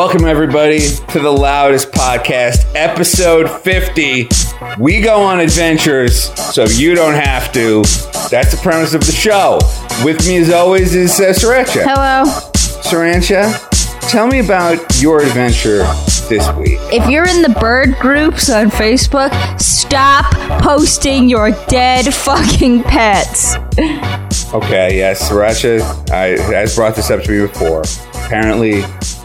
Welcome, everybody, to the loudest podcast, episode 50. We go on adventures so you don't have to. That's the premise of the show. With me, as always, is uh, Sriracha. Hello. Sriracha, tell me about your adventure this week. If you're in the bird groups on Facebook, stop posting your dead fucking pets. Okay, yes, Sriracha I, has brought this up to me before. Apparently,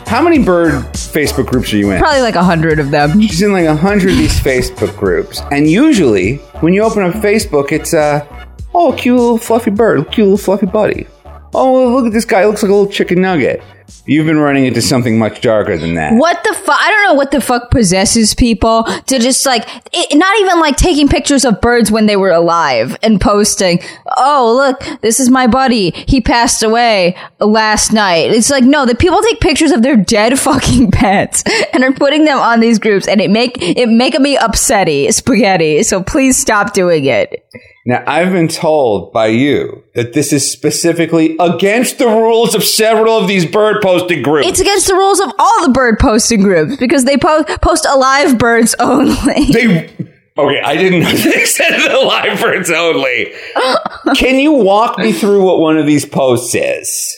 how many bird Facebook groups are you in? Probably like a hundred of them. She's in like a hundred of these Facebook groups, and usually when you open up Facebook, it's uh, oh, cute little fluffy bird, cute little fluffy buddy. Oh, look at this guy, looks like a little chicken nugget. You've been running into something much darker than that. What the fuck? I don't know what the fuck possesses people to just like, it, not even like taking pictures of birds when they were alive and posting, oh, look, this is my buddy. He passed away last night. It's like, no, the people take pictures of their dead fucking pets and are putting them on these groups and it make, it making me upsetty, spaghetti. So please stop doing it. Now, I've been told by you that this is specifically against the rules of several of these bird posting groups. It's against the rules of all the bird posting groups because they po- post alive birds only. They. Okay, I didn't know they said the live birds only. Can you walk me through what one of these posts is?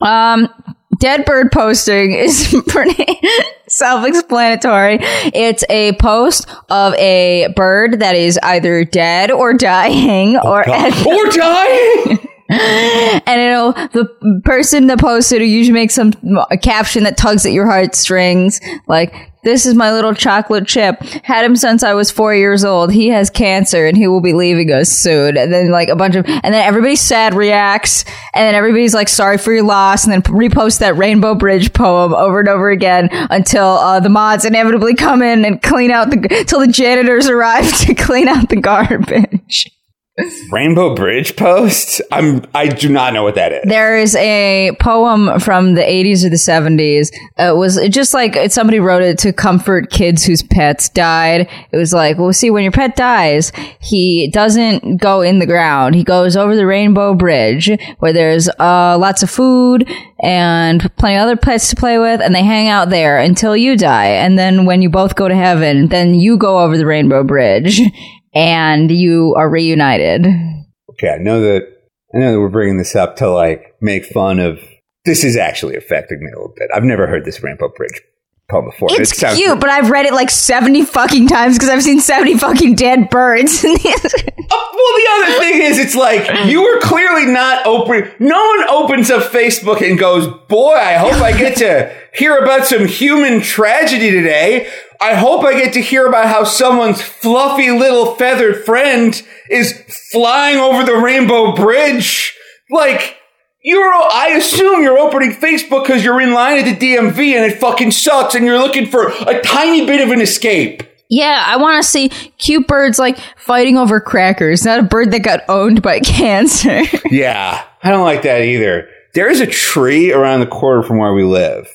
Um, dead bird posting is pretty self-explanatory. It's a post of a bird that is either dead or dying or God. or dying. and it'll the person that posted usually make some a caption that tugs at your heartstrings, like "This is my little chocolate chip. Had him since I was four years old. He has cancer and he will be leaving us soon." And then like a bunch of, and then everybody sad reacts, and then everybody's like sorry for your loss, and then repost that Rainbow Bridge poem over and over again until uh, the mods inevitably come in and clean out the till the janitors arrive to clean out the garbage. Rainbow Bridge post? I'm I do not know what that is. There is a poem from the 80s or the 70s. It was just like somebody wrote it to comfort kids whose pets died. It was like, well, see, when your pet dies, he doesn't go in the ground. He goes over the Rainbow Bridge where there's uh, lots of food and plenty of other pets to play with, and they hang out there until you die. And then when you both go to heaven, then you go over the Rainbow Bridge and you are reunited. Okay, I know that I know that we're bringing this up to like make fun of. This is actually affecting me a little bit. I've never heard this Rainbow Bridge poem before. It's it cute, but I've read it like seventy fucking times because I've seen seventy fucking dead birds. Oh, well, the other thing is, it's like you were clearly not open. No one opens up Facebook and goes, "Boy, I hope I get to hear about some human tragedy today." I hope I get to hear about how someone's fluffy little feathered friend is flying over the Rainbow Bridge. Like, you're, I assume you're opening Facebook because you're in line at the DMV and it fucking sucks and you're looking for a tiny bit of an escape. Yeah, I want to see cute birds like fighting over crackers, not a bird that got owned by cancer. yeah, I don't like that either. There is a tree around the corner from where we live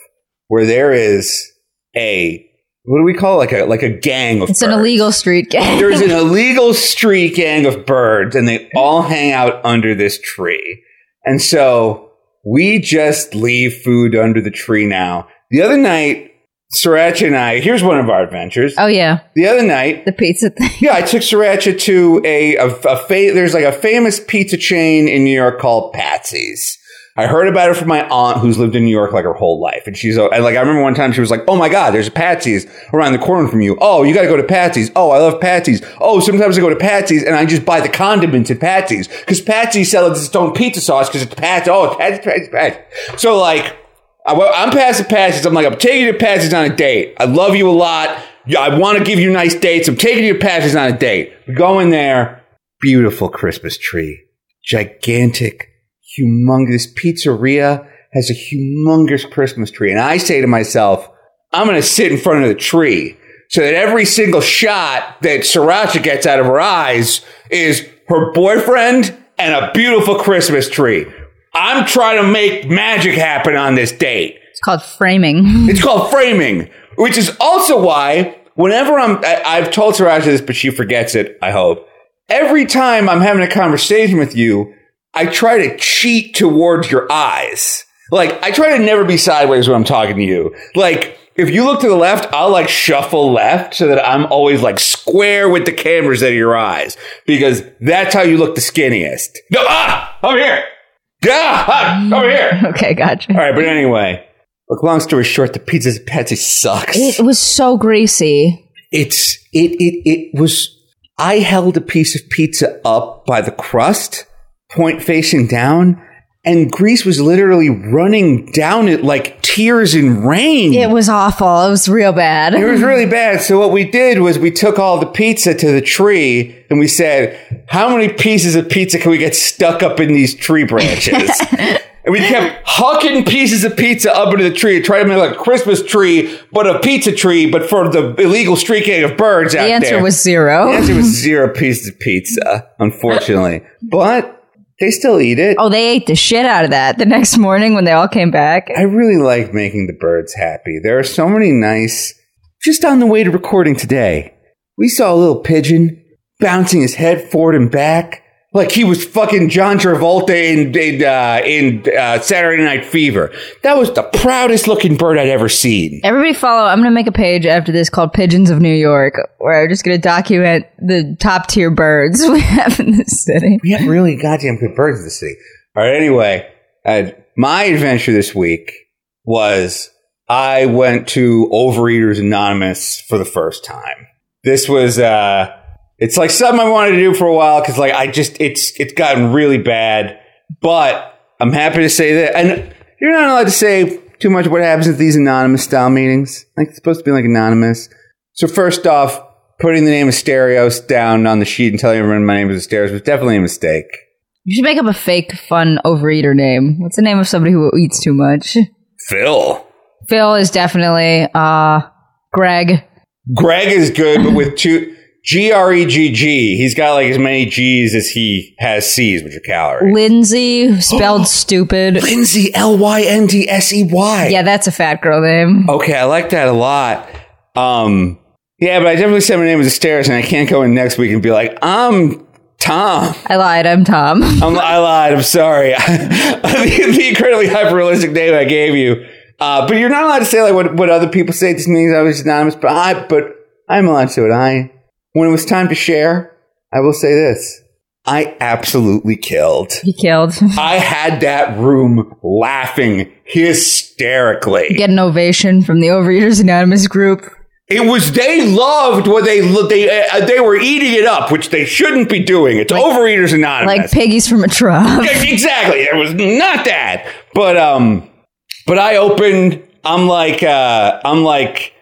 where there is a what do we call it? like a like a gang of it's birds. an illegal street gang there's an illegal street gang of birds and they all hang out under this tree and so we just leave food under the tree now the other night Sriracha and I, here's one of our adventures. Oh yeah. The other night, the pizza thing. Yeah, I took Sriracha to a, a, a fa- there's like a famous pizza chain in New York called Patsy's. I heard about it from my aunt who's lived in New York like her whole life. And she's, and like, I remember one time she was like, Oh my God, there's a Patsy's around the corner from you. Oh, you got to go to Patsy's. Oh, I love Patsy's. Oh, sometimes I go to Patsy's and I just buy the condiments at Patsy's because Patsy's sells its own pizza sauce because it's Patsy. Oh, Patsy's, Patsy, Patsy. So like, I, I'm passing Patsy's. I'm like, I'm taking you to Patsy's on a date. I love you a lot. I want to give you nice dates. I'm taking you to Patsy's on a date. We go in there. Beautiful Christmas tree. Gigantic humongous pizzeria has a humongous Christmas tree. And I say to myself, I'm going to sit in front of the tree so that every single shot that Sriracha gets out of her eyes is her boyfriend and a beautiful Christmas tree. I'm trying to make magic happen on this date. It's called framing. It's called framing, which is also why whenever I'm, I, I've told Sriracha this, but she forgets it, I hope. Every time I'm having a conversation with you, I try to cheat towards your eyes. Like, I try to never be sideways when I'm talking to you. Like, if you look to the left, I'll like shuffle left so that I'm always like square with the cameras out of your eyes because that's how you look the skinniest. No, ah, over here. Ah, ah, over here. Okay, gotcha. All right, but anyway, look. Long story short, the pizza's Patsy sucks. It was so greasy. it's it it it was. I held a piece of pizza up by the crust, point facing down, and grease was literally running down it like tears in rain. It was awful. It was real bad. It was really bad. So what we did was we took all the pizza to the tree and we said, how many pieces of pizza can we get stuck up in these tree branches? and we kept hucking pieces of pizza up into the tree trying to make like a Christmas tree, but a pizza tree, but for the illegal streaking of birds out there. The answer was zero. the answer was zero pieces of pizza, unfortunately. but they still eat it. Oh, they ate the shit out of that the next morning when they all came back. I really like making the birds happy. There are so many nice. Just on the way to recording today, we saw a little pigeon bouncing his head forward and back like he was fucking John Travolta in in, uh, in uh, Saturday Night Fever. That was the proudest looking bird I'd ever seen. Everybody follow. I'm going to make a page after this called Pigeons of New York, where I'm just going to document the top tier birds we have in this city. We have really goddamn good birds in the city. All right. Anyway, uh, my adventure this week was I went to Overeaters Anonymous for the first time. This was uh, it's like something I wanted to do for a while because like I just it's it's gotten really bad. But I'm happy to say that, and you're not allowed to say too much what happens at these anonymous style meetings. Like it's supposed to be like anonymous. So first off, putting the name of Asterios down on the sheet and telling everyone my name is Asterios was definitely a mistake. You should make up a fake, fun overeater name. What's the name of somebody who eats too much? Phil. Phil is definitely uh Greg. Greg is good, but with two G R E G G, he's got like as many G's as he has C's, which are calories. Lindsay, spelled stupid. Lindsay L Y N D S E Y. Yeah, that's a fat girl name. Okay, I like that a lot. Um, yeah, but I definitely said my name was Asterios, and I can't go in next week and be like, I'm Tom. I lied. I'm Tom. I'm, I lied. I'm sorry. the, the incredibly hyper realistic name I gave you. Uh, but you're not allowed to say like what, what other people say. This means I was anonymous, but I but I'm allowed to say what I. When it was time to share, I will say this: I absolutely killed. He killed. I had that room laughing hysterically. Get an ovation from the Overeaters Anonymous group. It was they loved what they they uh, they were eating it up, which they shouldn't be doing. It's Overeaters Anonymous. Like piggies from a trough. Exactly. It was not that. But um but I opened I'm like uh I'm like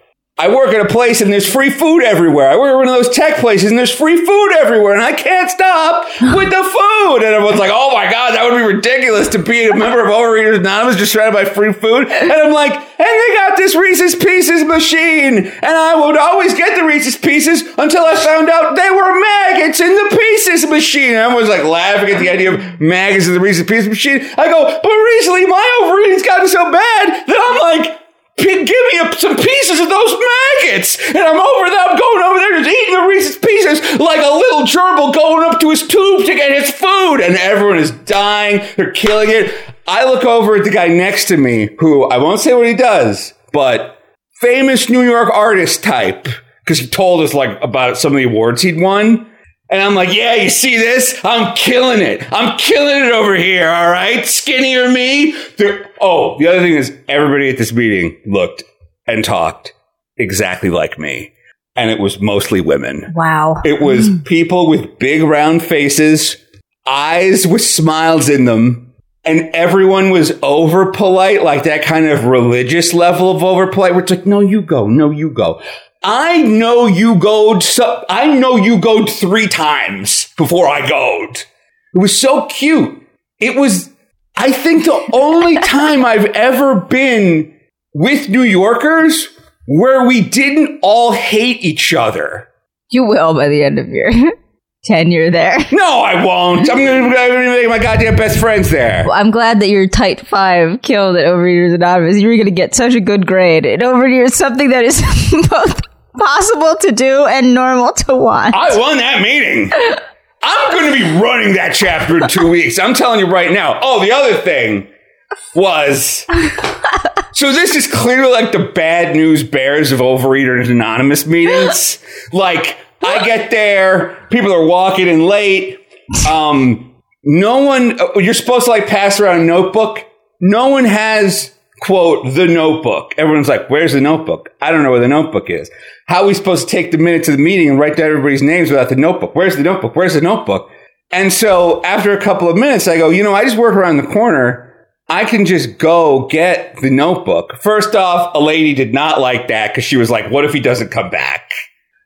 I work at a place and there's free food everywhere. I work at one of those tech places and there's free food everywhere and I can't stop with the food. And everyone's like, oh my God, that would be ridiculous to be a member of Overeaters Anonymous just trying to buy free food. And I'm like, and they got this Reese's Pieces machine. And I would always get the Reese's Pieces until I found out they were maggots in the Pieces machine. And everyone's like laughing at the idea of maggots in the Reese's Pieces machine. I go, but recently my overeating's gotten so bad that I'm like, give me a, some pieces of those maggots. And I'm over there, I'm going over there just eating the Reese's pieces like a little gerbil going up to his tube to get his food. And everyone is dying. They're killing it. I look over at the guy next to me who I won't say what he does, but famous New York artist type because he told us like about some of the awards he'd won. And I'm like, yeah, you see this? I'm killing it. I'm killing it over here. All right. Skinnier me. They're- oh, the other thing is everybody at this meeting looked and talked exactly like me. And it was mostly women. Wow. It was hmm. people with big round faces, eyes with smiles in them, and everyone was over polite, like that kind of religious level of over polite. Where it's like, no, you go, no, you go. I know you goed. So, I know you goed three times before I goed. It was so cute. It was, I think, the only time I've ever been with New Yorkers where we didn't all hate each other. You will by the end of your tenure there. No, I won't. I'm gonna, I'm make my goddamn best friends there. I'm glad that your tight five killed at Overeaters Anonymous. You're going to get such a good grade. And Overeaters something that is both possible to do and normal to want. I won that meeting. I'm going to be running that chapter in two weeks. I'm telling you right now. Oh, the other thing, was so this is clearly like the bad news bears of Overeaters Anonymous meetings. like I get there, people are walking in late. Um, no one. uh, You're supposed to like pass around a notebook. No one has quote the notebook. Everyone's like, "Where's the notebook?" I don't know where the notebook is. How are we supposed to take the minutes of the meeting and write down everybody's names without the notebook? Where's the notebook? Where's the notebook? And so after a couple of minutes, I go, you know, I just work around the corner. I can just go get the notebook. First off, a lady did not like that because she was like, what if he doesn't come back?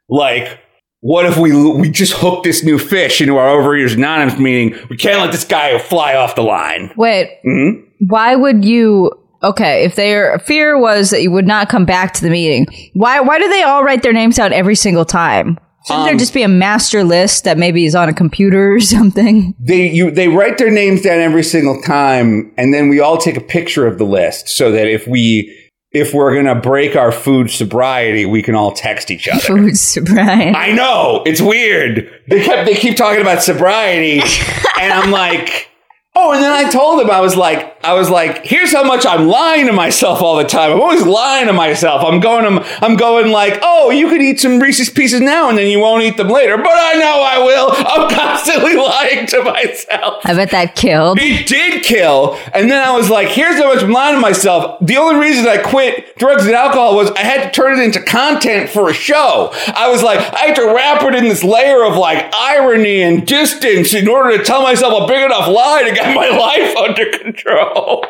Like, what if we we just hook this new fish into our Overeaters Anonymous meeting? We can't let this guy fly off the line. Wait, Mhm. why would you? Okay, if their fear was that you would not come back to the meeting, why why do they all write their names out every single time? Shouldn't there Um, just be a master list that maybe is on a computer or something? They you they write their names down every single time, and then we all take a picture of the list so that if we if we're gonna break our food sobriety, we can all text each other. Food sobriety. I know it's weird. They kept they keep talking about sobriety, and I'm like, oh. And then I told him I was like, I was like, here's how much I'm lying to myself all the time. I'm always lying to myself. I'm going, I'm, I'm going like, oh, you could eat some Reese's Pieces now, and then you won't eat them later. But I know I will. I'm constantly lying to myself. I bet that killed. It did kill. And then I was like, here's how much I'm lying to myself. The only reason I quit drugs and alcohol was I had to turn it into content for a show. I was like, I had to wrap it in this layer of like irony and distance in order to tell myself a big enough lie to get my life under control.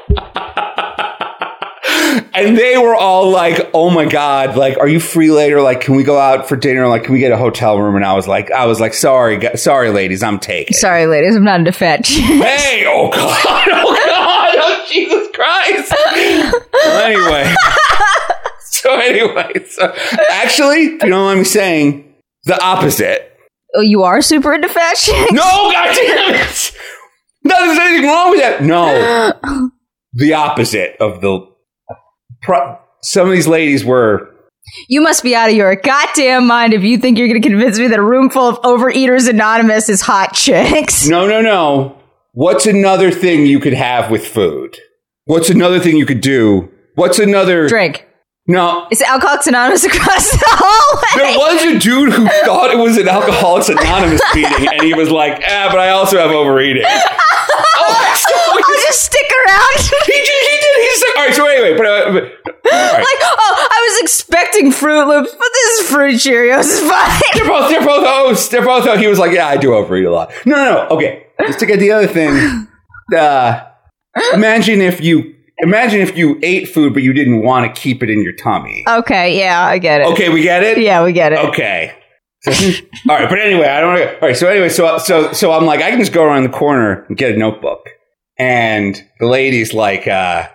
And they were all like, "Oh my god! Like, are you free later? Like, can we go out for dinner? Like, can we get a hotel room?" And I was like, "I was like, sorry, gu- sorry, ladies, I'm taking." Sorry, ladies, I'm not into fetch. Hey, oh god, oh god, oh Jesus Christ. well, anyway, so anyway, so actually, if you don't mind me saying, the opposite. oh, you are super into fetch? No, god damn it! No, there's anything wrong with that. No, the opposite of the. Pro- some of these ladies were. You must be out of your goddamn mind if you think you're going to convince me that a room full of Overeaters Anonymous is hot chicks. No, no, no. What's another thing you could have with food? What's another thing you could do? What's another? Drink. No, Is Alcoholics Anonymous across the hallway? There was a dude who thought it was an Alcoholics Anonymous meeting, and he was like, "Ah, but I also have overeating." oh, so I'll just stick around. he, did- he did. He's like, all right. So anyway, but, uh, but right. like, oh, I was expecting Fruit Loops, but this is Fruit Cheerios. It's fine. they're both they're both hosts. They're both. hosts. He was like, "Yeah, I do overeat a lot." No, no, no. Okay, just to get the other thing. Uh, imagine if you imagine if you ate food, but you didn't want to keep it in your tummy. Okay, yeah, I get it. Okay, we get it. Yeah, we get it. Okay. all right, but anyway, I don't. All right, so anyway, so so so I'm like, I can just go around the corner and get a notebook, and the lady's like, uh,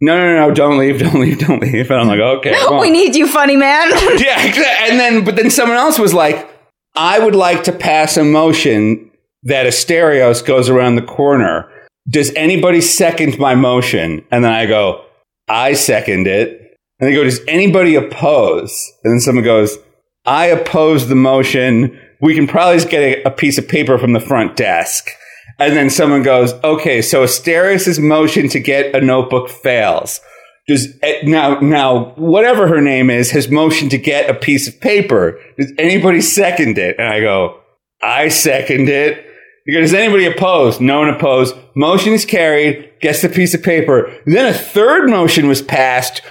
"No, no, no, don't leave, don't leave, don't leave." And I'm like, "Okay." well." We need you, funny man. yeah. And then, but then someone else was like, "I would like to pass a motion that a Asterios goes around the corner. Does anybody second my motion?" And then I go, "I second it." And they go, "Does anybody oppose?" And then someone goes, I oppose the motion. We can probably just get a, a piece of paper from the front desk. And then someone goes, okay, so Asterios' motion to get a notebook fails. Does eh, now now whatever her name is has motion to get a piece of paper. Does anybody second it? And I go, I second it. Does anybody oppose? No one opposed. Motion is carried. Gets the piece of paper. Then a third motion was passed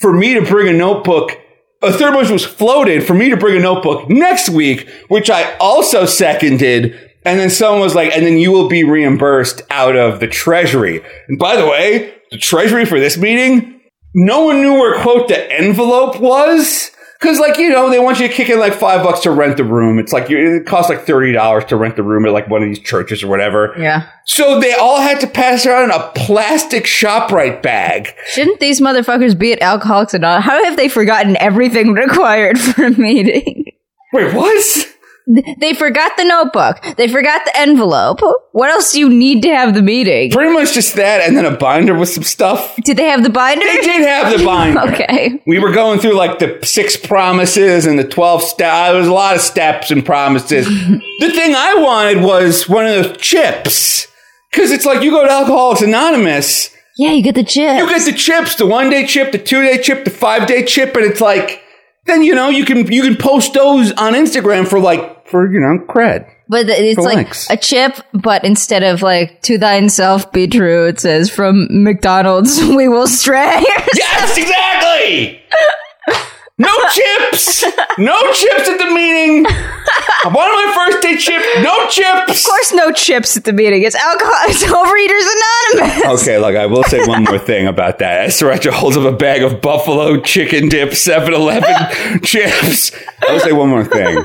for me to bring a notebook a third motion was floated for me to bring a notebook next week, which I also seconded. And then someone was like, and then you will be reimbursed out of the treasury. And by the way, the treasury for this meeting, no one knew where quote the envelope was. Cause like, you know, they want you to kick in like five bucks to rent the room. It's like, it costs like $30 to rent the room at like one of these churches or whatever. yeah. So they all had to pass around a plastic ShopRite bag. Shouldn't these motherfuckers be at Alcoholics Anonymous? How have they forgotten everything required for a meeting? Wait, what? They forgot the notebook. They forgot the envelope. What else do you need to have the meeting? Pretty much just that, and then a binder with some stuff. Did they have the binder? They did have the binder. Okay. We were going through like the six promises and the 12 steps. Uh, there was a lot of steps and promises. the thing I wanted was one of the chips. Because it's like you go to Alcoholics Anonymous Yeah, you get the chip. You get the chips, the one day chip, the two day chip, the five day chip, and it's like then you know you can you can post those on Instagram for like for you know cred. But it's like links. a chip, but instead of like "to thine self be true," it says from McDonald's, "We will stray." Yes, exactly. No chips. No chips at the meeting. I wanted my first day chip. No chips. Of course, no chips at the meeting. It's alcohol. It's Overeaters Anonymous. Okay, look, I will say one more thing about that. Sriracha holds up a bag of buffalo chicken dip 7 Eleven chips. I will say one more thing.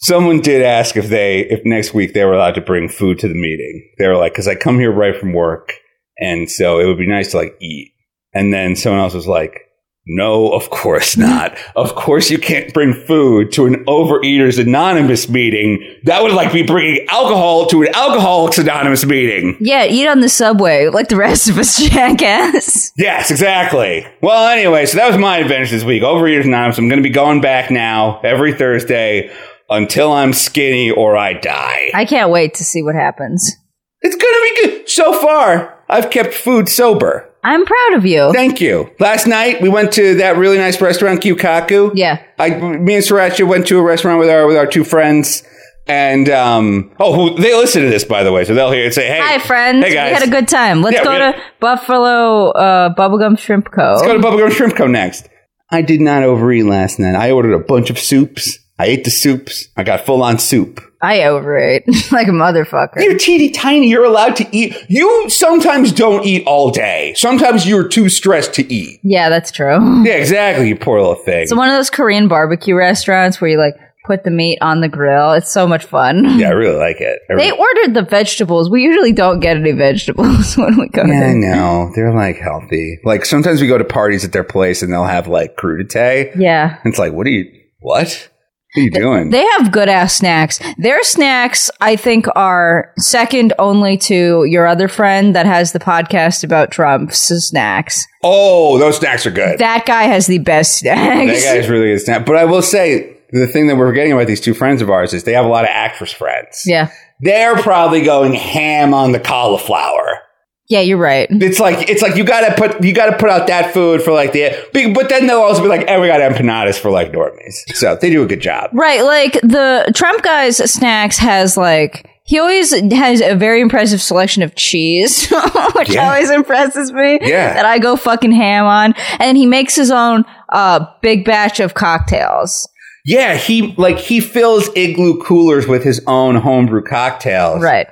Someone did ask if they, if next week they were allowed to bring food to the meeting. They were like, because I come here right from work, and so it would be nice to like eat. And then someone else was like, no, of course not. Of course you can't bring food to an Overeaters Anonymous meeting. That would like be bringing alcohol to an Alcoholics Anonymous meeting. Yeah, eat on the subway like the rest of us, jackass. Yes, exactly. Well, anyway, so that was my adventure this week. Overeaters Anonymous. I'm going to be going back now every Thursday until I'm skinny or I die. I can't wait to see what happens. It's going to be good. So far, I've kept food sober. I'm proud of you. Thank you. Last night we went to that really nice restaurant, Gyu-Kaku. Yeah. I, me and Sriracha went to a restaurant with our with our two friends, and um, oh, who, they listen to this by the way, so they'll hear it say, "Hey, Hi, friends. Hey guys, We had a good time. Let's Yeah, go to Buffalo uh, Bubba Gump Shrimp Co. Let's go to Bubba Gump Shrimp Co. next. I did not overeat last night. I ordered a bunch of soups. I ate the soups. I got full on soup. I overate like a motherfucker. You're teeny tiny. You're allowed to eat. You sometimes don't eat all day. Sometimes you're too stressed to eat. Yeah, that's true. Yeah, exactly. You poor little thing. It's one of those Korean barbecue restaurants where you like put the meat on the grill. It's so much fun. yeah, I really like it. I They really- ordered the vegetables. We usually don't get any vegetables when we go yeah, I know. They're like healthy. Like sometimes we go to parties at their place and they'll have like crudite. Yeah. And it's like, what are you, what? What are you doing? They have good ass snacks. Their snacks, I think, are second only to your other friend that has the podcast about Trump's snacks. oh, those snacks are good. That guy has the best snacks. That guy's really good snap. But I will say, the thing that we're forgetting about these two friends of ours is they have a lot of actress friends. yeah. They're probably going ham on the cauliflower. Yeah, you're right. It's like it's like you gotta put you gotta put out that food for like the but then they'll also be like, hey, we got empanadas for like normies. So they do a good job. Right, like the Trump guy's snacks has like he always has a very impressive selection of cheese, which Yeah. always impresses me. Yeah. that I go fucking ham on, and he makes his own uh big batch of cocktails. Yeah, he like he fills igloo coolers with his own homebrew cocktails. Right.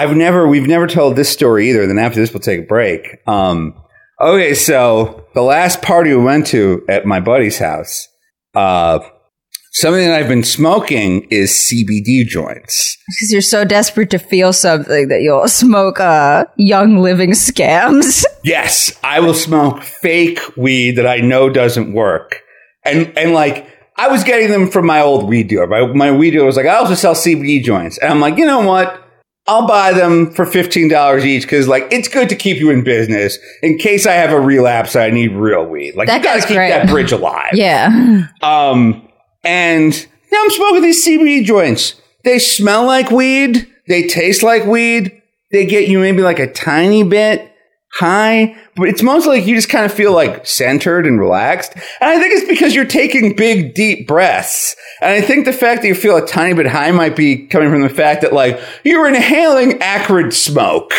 I've never we've never told this story either. Then after this we'll take a break. Um okay, so the last party we went to at my buddy's house, uh something that I've been smoking is CBD joints. Because you're so desperate to feel something that you'll smoke uh young living scams. Yes, I will smoke fake weed that I know doesn't work. And and like I was getting them from my old weed dealer. My, my weed dealer was like, I also sell CBD joints. And I'm like, you know what? I'll buy them for $15 each because, like, it's good to keep you in business in case I have a relapse I need real weed. Like, That you got to keep great. that bridge alive. yeah. Um, and now I'm smoking these CBD joints. They smell like weed. They taste like weed. They get you maybe like a tiny bit high, but it's mostly like you just kind of feel like centered and relaxed. And I think it's because you're taking big, deep breaths. And I think the fact that you feel a tiny bit high might be coming from the fact that like you're inhaling acrid smoke.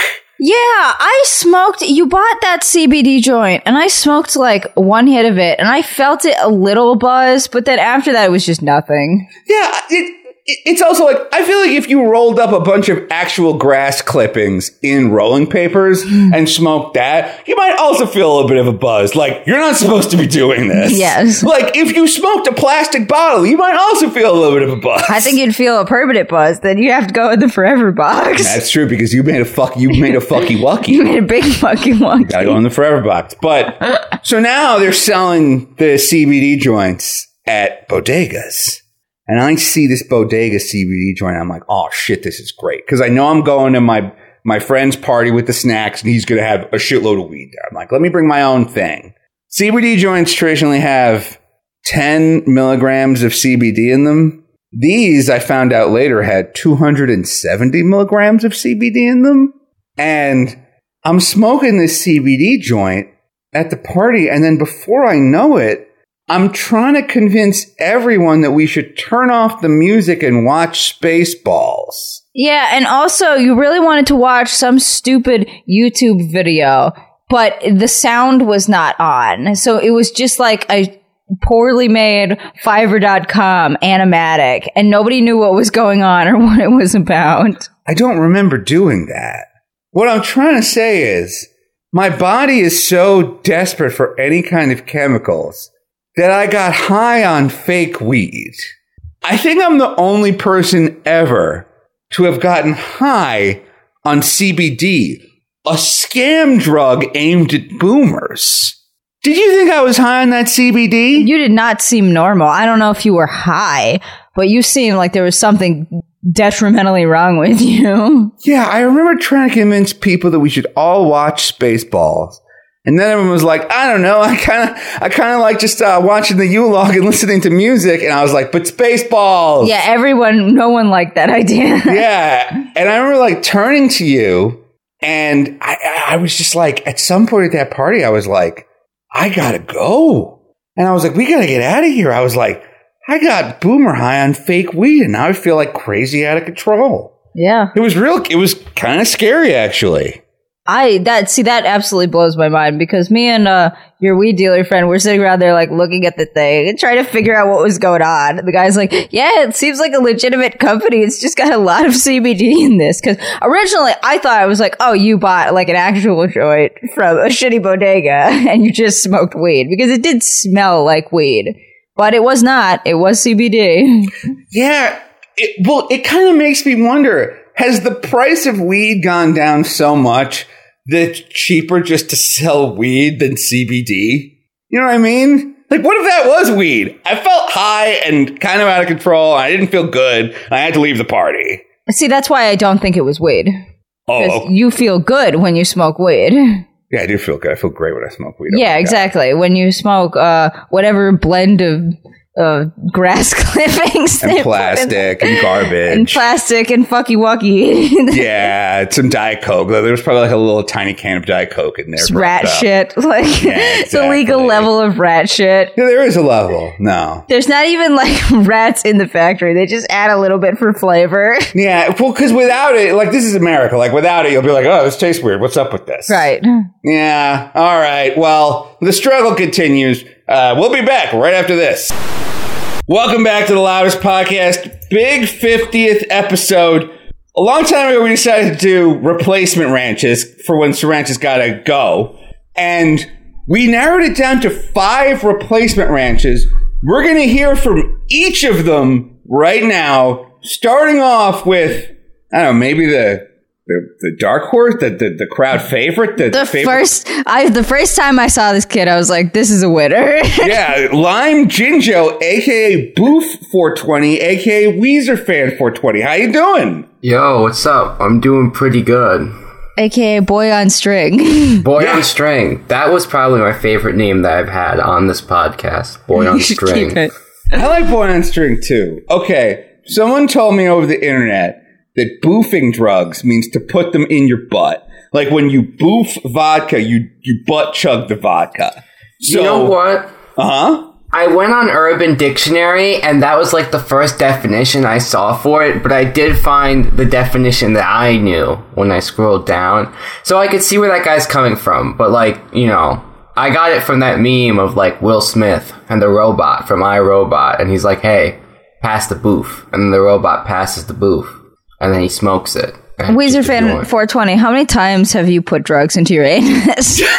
Yeah, I smoked. You bought that CBD joint, and I smoked like one hit of it, and I felt it a little buzz, but then after that, it was just nothing. Yeah, it, it, it's also like I feel like if you rolled up a bunch of actual grass clippings in rolling papers hmm. and smoked that, you might also feel a little bit of a buzz. Like you're not supposed to be doing this. Yes. Like if you smoked a plastic bottle, you might also feel a little bit of a buzz. I think you'd feel a permanent buzz. Then you have to go in the forever box. that's true because you made a fuck. You made a fucky wucky. you made a big fucking one. Gotta go in the forever box. But so now they're selling the CBD joints at bodegas. And I see this bodega CBD joint. I'm like, oh shit, this is great. Cause I know I'm going to my, my friend's party with the snacks and he's going to have a shitload of weed there. I'm like, let me bring my own thing. CBD joints traditionally have 10 milligrams of CBD in them. These I found out later had 270 milligrams of CBD in them. And I'm smoking this CBD joint at the party, and then before I know it, I'm trying to convince everyone that we should turn off the music and watch Spaceballs. Yeah, and also you really wanted to watch some stupid YouTube video, but the sound was not on. So it was just like a poorly made Fiverr.com animatic, and nobody knew what was going on or what it was about. I don't remember doing that. What I'm trying to say is, my body is so desperate for any kind of chemicals that I got high on fake weed. I think I'm the only person ever to have gotten high on CBD, a scam drug aimed at boomers. Did you think I was high on that CBD? You did not seem normal. I don't know if you were high, but you seemed like there was something detrimentally wrong with you. Yeah, I remember trying to convince people that we should all watch Spaceballs. And then everyone was like, I don't know, I kind of, I kind of like just uh, watching the Yule log and listening to music. And I was like, but Spaceballs. Yeah, everyone, no one liked that idea. yeah. And I remember like turning to you, and I, I was just like, at some point at that party, I was like, I gotta go. And I was like, we gotta get out of here. I was like, I got boomer high on fake weed, and now I feel like crazy out of control. Yeah. It was real. It was kind of scary, actually. I that see that absolutely blows my mind because me and uh your weed dealer friend were sitting around there like looking at the thing and trying to figure out what was going on. The guy's like, "Yeah, it seems like a legitimate company. It's just got a lot of CBD in this." Because originally I thought I was like, "Oh, you bought like an actual joint from a shitty bodega and you just smoked weed," because it did smell like weed, but it was not. It was CBD. Yeah. It, well, it kind of makes me wonder has the price of weed gone down so much that it's cheaper just to sell weed than CBD? You know what I mean? Like, what if that was weed? I felt high and kind of out of control. I didn't feel good. I had to leave the party. See, that's why I don't think it was weed. Oh, okay. you feel good when you smoke weed. yeah, I do feel good. I feel great when I smoke weed. Yeah, exactly. When you smoke uh, whatever blend of uh, grass clippings And plastic and garbage. and plastic and fucky wucky. yeah, some Diet Coke. There was probably like a little tiny can of Diet Coke in there. It's rat up. shit. Like Yeah, the legal level of rat shit. Yeah, there is a level. No. There's not even like rats in the factory. They just add a little bit for flavor. Yeah, well, because without it, like this is America. Like without it, you'll be like, "Oh, this tastes weird. What's up with this?" right. Yeah. All right. Well, the struggle continues. Uh, we'll be back right after this. Welcome back to the Loudest Podcast, big 50th episode. A long time ago, we decided to do replacement ranches for when Ranches gotta go. And we narrowed it down to five replacement ranches. We're gonna hear from each of them right now, starting off with, I don't know, maybe the the, the dark horse, the, the the crowd favorite, the, The favorite first, I the first time I saw this kid, I was like, "This is a winner." yeah, Lime Jinjo, aka Boof 420, aka Weezer Fan 420. How you doing? Yo, what's up? I'm doing pretty good. AKA boy on string. Boy Yeah. on String. That was probably my favorite name that I've had on this podcast. Boy on String. I like Boy on String too. Okay, someone told me over the internet that boofing drugs means to put them in your butt. Like when you boof vodka, you you butt chug the vodka. So, you know what? Uh huh. I went on Urban Dictionary and that was like the first definition I saw for it, but I did find the definition that I knew when I scrolled down. So I could see where that guy's coming from, but like, you know, I got it from that meme of like Will Smith and the robot from iRobot and he's like, "Hey, pass the boof." And the robot passes the boof and then he smokes it. And Weezer fan 420. How many times have you put drugs into your anus?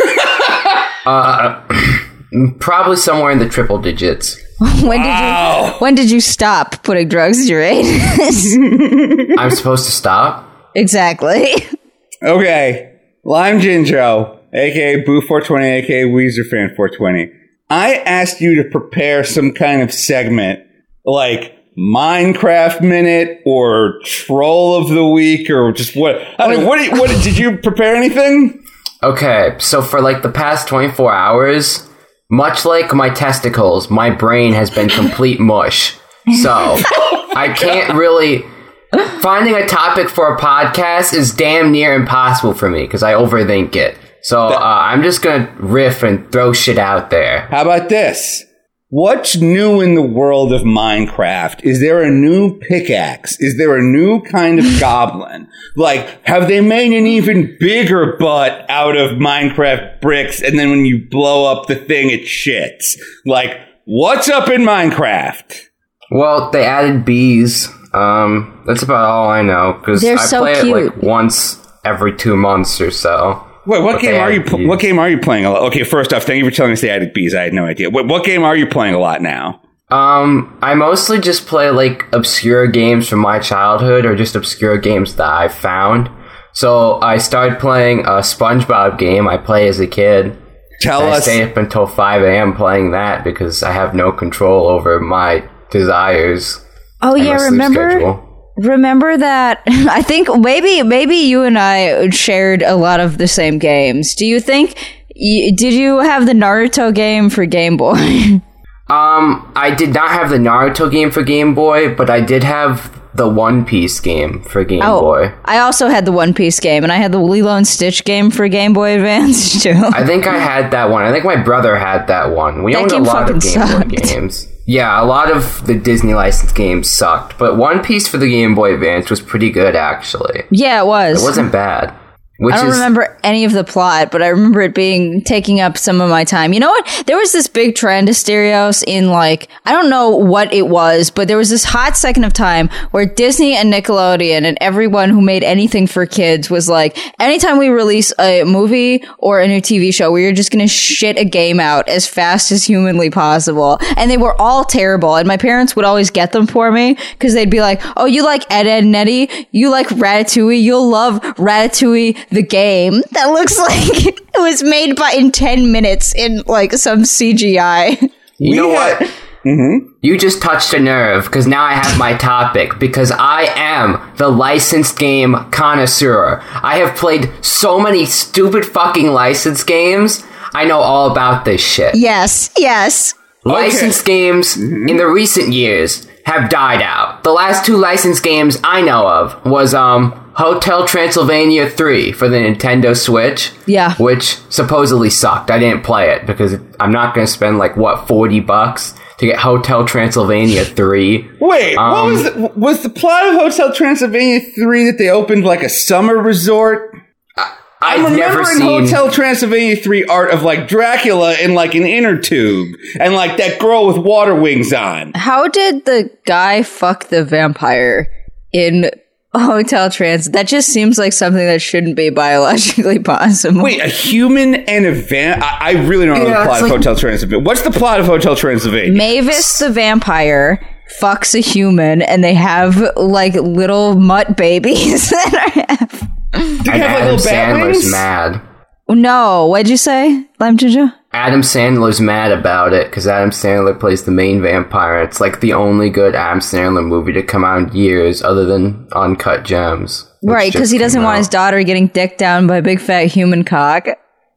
Uh, probably somewhere in the triple digits. when did you when did you stop putting drugs in your anus? I'm supposed to stop? exactly. Okay, Lime Jinjo, aka Boo 420, aka Weezer Fan 420. I asked you to prepare some kind of segment like Minecraft Minute or Troll of the Week or just what? I don't. What, did- what did you prepare anything? Okay, so for like the past 24 hours, much like my testicles, my brain has been complete mush. So I can't really. finding a topic for a podcast is damn near impossible for me because I overthink it. So uh, I'm just gonna riff and throw shit out there. How about this? What's new in the world of Minecraft? Is there a new pickaxe? Is there a new kind of goblin? Like, have they made an even bigger butt out of Minecraft bricks and then when you blow up the thing, it shits? Like, what's up in Minecraft? Well, they added bees. Um, that's about all I know because I so play it like once every two months or so. Wait, what game are you? Pl- what game are you playing? a lot? Okay, first off, thank you for telling us the added bees. I had no idea. What, what game are you playing a lot now? Um, I mostly just play like obscure games from my childhood or just obscure games that I found. So I started playing a SpongeBob game I play as a kid. Tell us. I us. stay up until 5 a.m. playing that because I have no control over my desires. Oh and yeah, my sleep remember? schedule. Remember that? I think maybe maybe you and I shared a lot of the same games. Do you think? y- Did you have the Naruto game for Game Boy? Um, I did not have the Naruto game for Game Boy, but I did have the One Piece game for Game Oh, Boy. I also had the One Piece game, and I had the Lilo and Stitch game for Game Boy Advance too. I think I had that one. I think my brother had that one. We That owned a lot of Game Boy games. Yeah, a lot of the Disney licensed games sucked, but One Piece for the Game Boy Advance was pretty good actually. yeah, it was. It wasn't bad. Which I don't is remember any of the plot, but I remember it being taking up some of my time. You know what? There was this big trend of Asterios in like I don't know what it was, but there was this hot second of time where Disney and Nickelodeon and everyone who made anything for kids was like, anytime we release a movie or a new TV show, we are just gonna shit a game out as fast as humanly possible. And they were all terrible. And my parents would always get them for me because they'd be like, "Oh, you like Ed, Edd n Eddy? You like Ratatouille? You'll love Ratatouille, the game that looks like it was made by in ten minutes in like some CGI." You know We what? Mm-hmm. You just touched a nerve because now I have my topic because I am the licensed game connoisseur. I have played so many stupid fucking licensed games. I know all about this shit. Yes, yes. Licensed games in the recent years have died out. The last two licensed games I know of was um Hotel Transylvania 3 for the Nintendo Switch. Yeah. Which supposedly sucked. I didn't play it because I'm not going to spend like what 40 bucks to get Hotel Transylvania 3. Wait, what Um, was the, was the plot of Hotel Transylvania three that they opened like a summer resort? I've I'm never remembering seen Hotel Transylvania 3 art of like Dracula in like an inner tube and like that girl with water wings on. How did the guy fuck the vampire in Hotel Trans? That just seems like something that shouldn't be biologically possible. Wait, a human and a van? I, I really don't know Yeah, the plot of like- Hotel Transylvania. What's the plot of Hotel Transylvania? Mavis the vampire fucks a human and they have like little mutt babies that are Do you have like Adam little bat Sandler's wings? mad. No, what'd you say? Lime ginger? Adam Sandler's mad about it because Adam Sandler plays the main vampire. It's like the only good Adam Sandler movie to come out in years, other than Uncut Gems. Right, because he doesn't came want his daughter getting dicked down by a big fat human cock.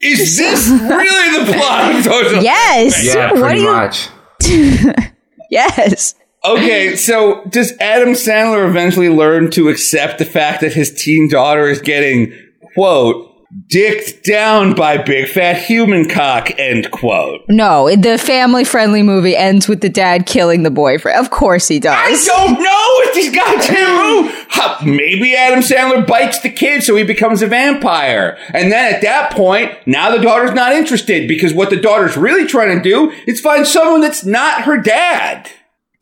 Is this really the plot of Hotel Yes. Yeah, what pretty do you? much. Yes. Okay, so does Adam Sandler eventually learn to accept the fact that his teen daughter is getting, quote, dicked down by big fat human cock, end quote? No, the family-friendly movie ends with the dad killing the boyfriend. Of course he does I does. don't know if these goddamn move. Huh, Maybe Adam Sandler bites the kid so he becomes a vampire. And then at that point, now the daughter's not interested because what the daughter's really trying to do is find someone that's not her dad.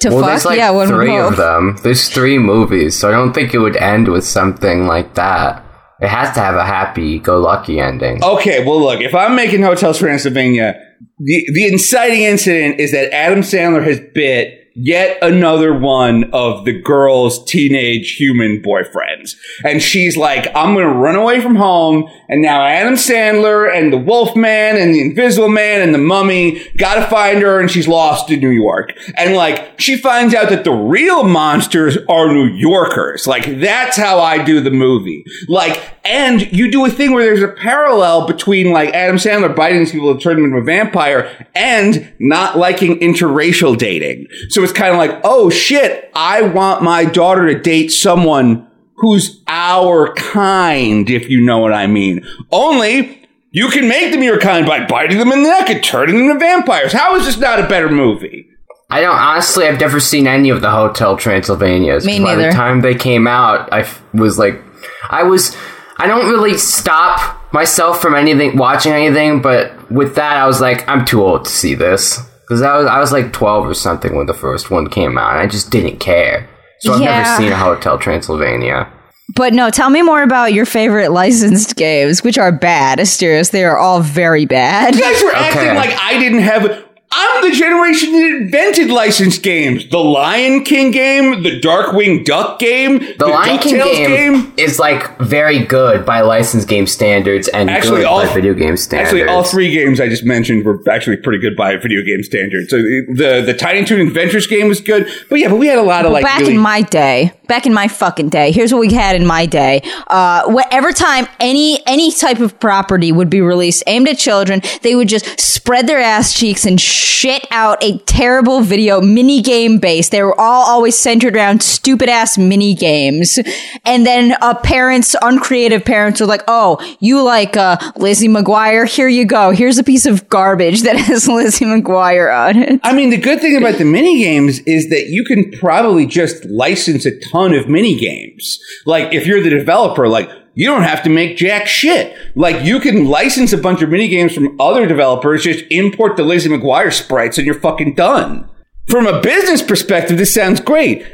To Well, fuck, there's like yeah, one would three of them. There's three movies, so I don't think it would end with something like that. It has to have a happy-go-lucky ending. Okay, well, look, if I'm making Hotel Transylvania, the, the inciting incident is that Adam Sandler has bit yet another one of the girl's teenage human boyfriends. And she's like, I'm going to run away from home. And now Adam Sandler and the Wolfman and the Invisible Man and the Mummy got to find her and she's lost in New York. And like, she finds out that the real monsters are New Yorkers. Like, that's how I do the movie. Like, and you do a thing where there's a parallel between like Adam Sandler biting these people to turn them into a vampire and not liking interracial dating. So was kind of like, oh shit, I want my daughter to date someone who's our kind, if you know what I mean. Only you can make them your kind by biting them in the neck and turning them into vampires. How is this not a better movie? I don't honestly. I've never seen any of the Hotel Transylvanias. Me By neither. the time they came out, I f- was like, I was. I don't really stop myself from anything, watching anything. But with that, I was like, I'm too old to see this because I was I was like 12 or something when the first one came out. and I just didn't care. So I've Yeah. never seen a Hotel Transylvania. But no, tell me more about your favorite licensed games, which are bad. Asterios, they are all very bad. You guys were acting like I didn't have. I'm the generation that invented licensed games. The Lion King game, the Darkwing Duck game, The, Lion King DuckTales game, is like very good by licensed game standards and Actually, good all- by video game standards. Actually, all three games I just mentioned were actually pretty good by video game standards. So the the Tiny Toon Adventures game was good, but yeah, but we had a lot of like back really, in my day, back in my fucking day, here's what we had in my day. Uh, whatever time any any type of property would be released aimed at children, they would just spread their ass cheeks and shit out a terrible video mini game base. They were all always centered around stupid ass mini games, and then uh, parents, uncreative parents, were like, "Oh, you like uh, Lizzie McGuire? Here you go. Here's a piece of garbage that has Lizzie McGuire on it." I mean, the good thing about the mini games is that you can probably just license a ton of mini games. Like if you're the developer, like you don't have to make jack shit. Like you can license a bunch of mini games from other developers, just import the Lizzie McGuire sprites, and you're fucking done. From a business perspective, this sounds great,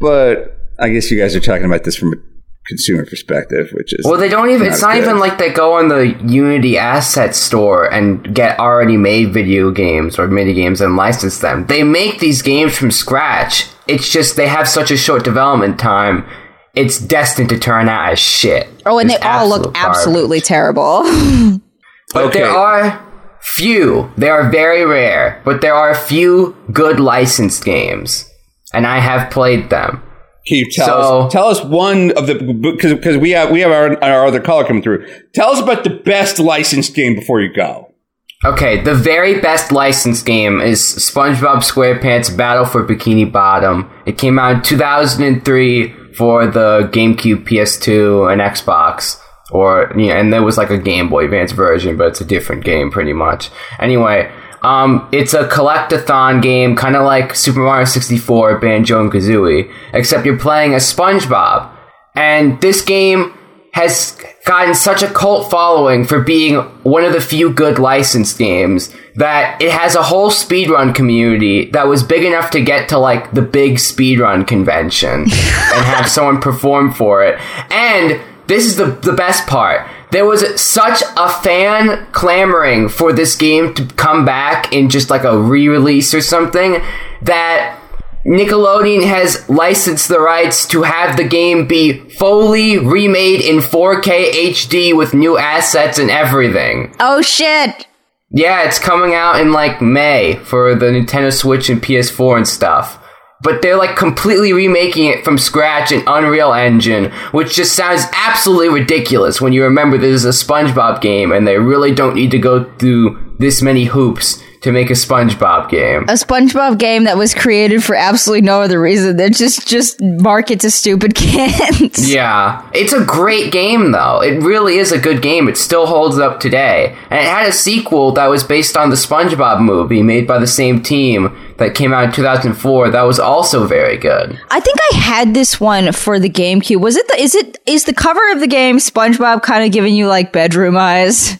but I guess you guys are talking about this from a consumer perspective, which is Well, they don't even. Not It's not good. even like they go on the Unity asset store and get already made video games or mini games and license them. They make these games from scratch. It's just they have such a short development time. It's destined to turn out as shit. Oh, and It's they all look garbage. absolutely terrible. But Okay. there are few. They are very rare, but there are a few good licensed games, and I have played them. Can you tell So- us? Tell us one of the because because we have we have our our other caller coming through. Tell us about the best licensed game before you go. Okay, the very best licensed game is SpongeBob SquarePants Battle for Bikini Bottom. It came out in 2003 for the GameCube, PS2, and Xbox. Or, yeah, and there was like a Game Boy Advance version, but it's a different game pretty much. Anyway, um, it's a collectathon game, kind of like Super Mario 64, Banjo and Kazooie, except you're playing as SpongeBob. And this game has gotten such a cult following for being one of the few good licensed games that it has a whole speedrun community that was big enough to get to like the big speedrun convention and have someone perform for it. And this is the the best part. There was such a fan clamoring for this game to come back in just like a re-release or something that Nickelodeon has licensed the rights to have the game be fully remade in 4K HD with new assets and everything. oh shit! Yeah, it's coming out in like May for the Nintendo Switch and PS4 and stuff. But they're like completely remaking it from scratch in Unreal Engine, which just sounds absolutely ridiculous when you remember this is a SpongeBob game and they really don't need to go through this many hoops to make a SpongeBob game. A SpongeBob game that was created for absolutely no other reason than just just market to stupid kids. Yeah, it's a great game though. It really is a good game. It still holds up today. And it had a sequel that was based on the SpongeBob movie made by the same team that came out in 2004 that was also very good. I think I had this one for the GameCube. Was it the is it is the cover of the game SpongeBob kind of giving you like bedroom eyes?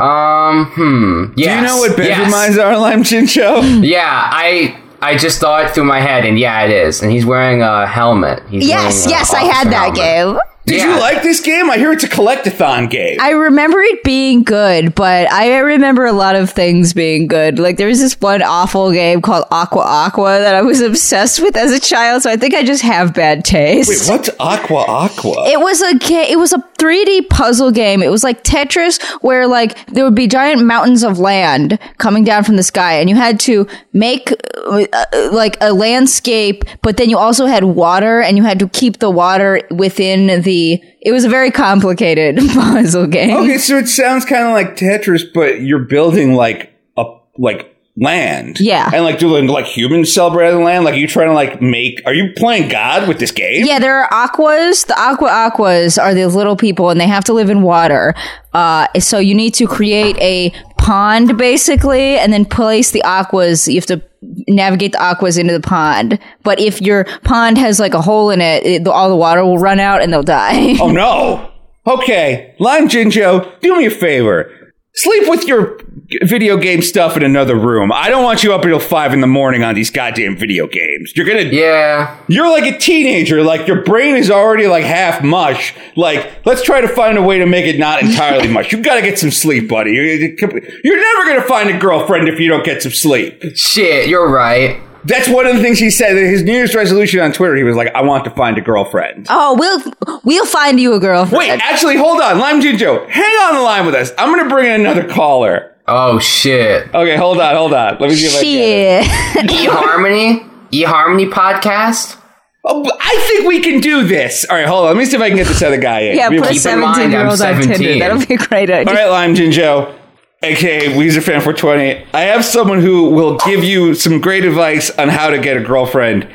Um, hmm. Yes. Do you know what bedroom yes. eyes are, Lime Jinjo? Yeah, I I just thought it through my head and yeah, it is. And he's wearing a helmet. He's Yes, yes, I had officer that helmet. game. Did Yeah. you like this game? I hear it's a collectathon game. I remember it being good, but I remember a lot of things being good. Like there was this one awful game called Aqua Aqua that I was obsessed with as a child, so I think I just have bad taste. Wait, what's Aqua Aqua? It was a ga- it was a 3D puzzle game. It was like Tetris where like there would be giant mountains of land coming down from the sky and you had to make uh, uh, like a landscape, but then you also had water and you had to keep the water within the it was a very complicated puzzle game. okay, so it sounds kind of like Tetris, but you're building like a like land. Yeah. And like, do like humans celebrate the land? Like, are you trying to like make? Are you playing God with this game? Yeah, there are aquas. The aqua aquas are these little people, and they have to live in water. Uh, so you need to create a pond, basically, and then place the aquas. You have to navigate the aquas into the pond. But if your pond has like a hole in it, it all the water will run out and they'll die. Oh no. Okay, Lime Jinjo, do me a favor. Sleep with your video game stuff in another room. I don't want you up until five in the morning on these goddamn video games. You're gonna Yeah. You're like a teenager, like your brain is already like half mush. Like, let's try to find a way to make it not entirely mush. You gotta get some sleep, buddy. You're, you're never gonna find a girlfriend if you don't get some sleep. Shit, you're right. That's one of the things he said. His New Year's resolution on Twitter, he was like, I want to find a girlfriend. oh, we'll we'll find you a girlfriend. Wait, actually, hold on. Lime Jinjo, hang on the line with us. I'm gonna bring in another caller. Oh shit. Okay, hold on, hold on. Let me see if I can. Shit. eHarmony? eHarmony podcast? Oh, I think we can do this. All right, hold on. Let me see if I can get this other guy in. yeah, We- put a Keep in mind, 17 year old I'm on Tinder. 17. That'll be a great idea. All right, Lime Jinjo, aka Weezer Fan 420. I have someone who will give you some great advice on how to get a girlfriend.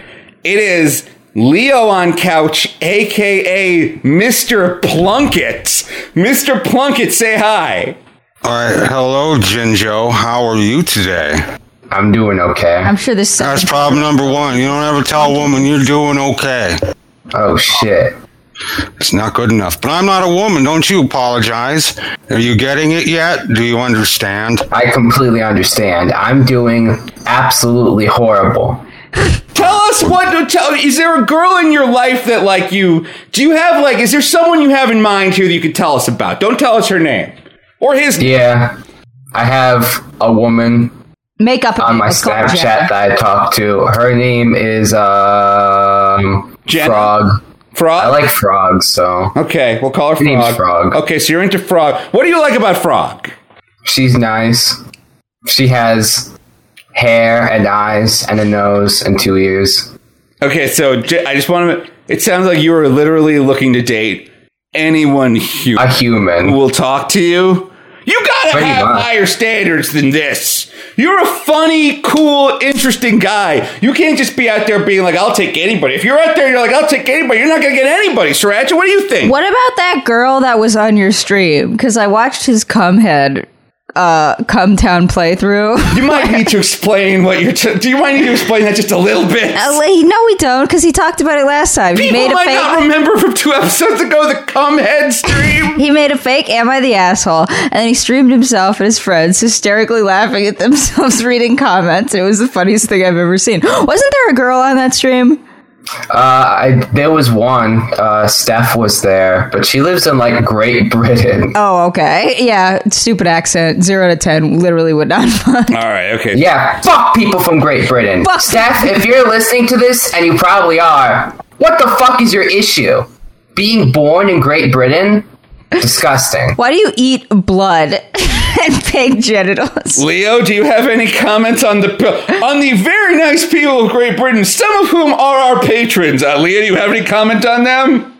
It is Leo on Couch, aka Mr. Plunkett. Mr. Plunkett, say hi. All right, hello, Jinjo. How are you today? I'm doing okay. I'm sure this. That's problem number one. You don't ever tell a woman you're doing okay. Oh shit. It's not good enough. But I'm not a woman. Don't you apologize. Are you getting it yet? Do you understand? I completely understand. I'm doing absolutely horrible. Tell us what. To tell, is there a girl in your life that like you? Do you have like? Is there someone you have in mind here that you could tell us about? Don't tell us her name or his. Yeah. I have a woman Makeup on my Snapchat Jenna. that I talked to. Her name is um Jenna? Frog. Frog. I like frogs, so Okay, we'll call her name's Frog. Frog. Okay, so you're into Frog. What do you like about Frog? she's nice. She has hair and eyes and a nose and two ears. Okay, so j- I just want to. It sounds like you are literally looking to date anyone A human human. who will talk to you. You gotta Pretty have much. higher standards than this. You're a funny, cool, interesting guy. You can't just be out there being like, "I'll take anybody." If you're out there, you're like, "I'll take anybody." You're not gonna get anybody, Sriracha. What do you think? What about that girl that was on your stream? Because I watched his cumhead uh come town playthrough. You might need to explain what you're. T- do you might need to explain that just a little bit? Uh, no, we don't, because he talked about it last time. He People made a might fake. not remember from two episodes ago the cum head stream. he made a fake "Am I the asshole?" and then he streamed himself and his friends hysterically laughing at themselves reading comments. It was the funniest thing I've ever seen. Wasn't there a girl on that stream? Uh, I, there was one. Uh, Steph was there, but she lives in like Great Britain. Oh, okay, yeah, stupid accent. Zero to ten, literally would not fun. All right. Okay. Yeah, fuck people from Great Britain. Fuck. Steph, if you're listening to this, and you probably are, what the fuck is your issue? Being born in Great Britain? Disgusting. Why do you eat blood and pig genitals? Leo, do you have any comments on the on the very nice people of Great Britain, some of whom are our patrons? Uh, Leo, do you have any comment on them?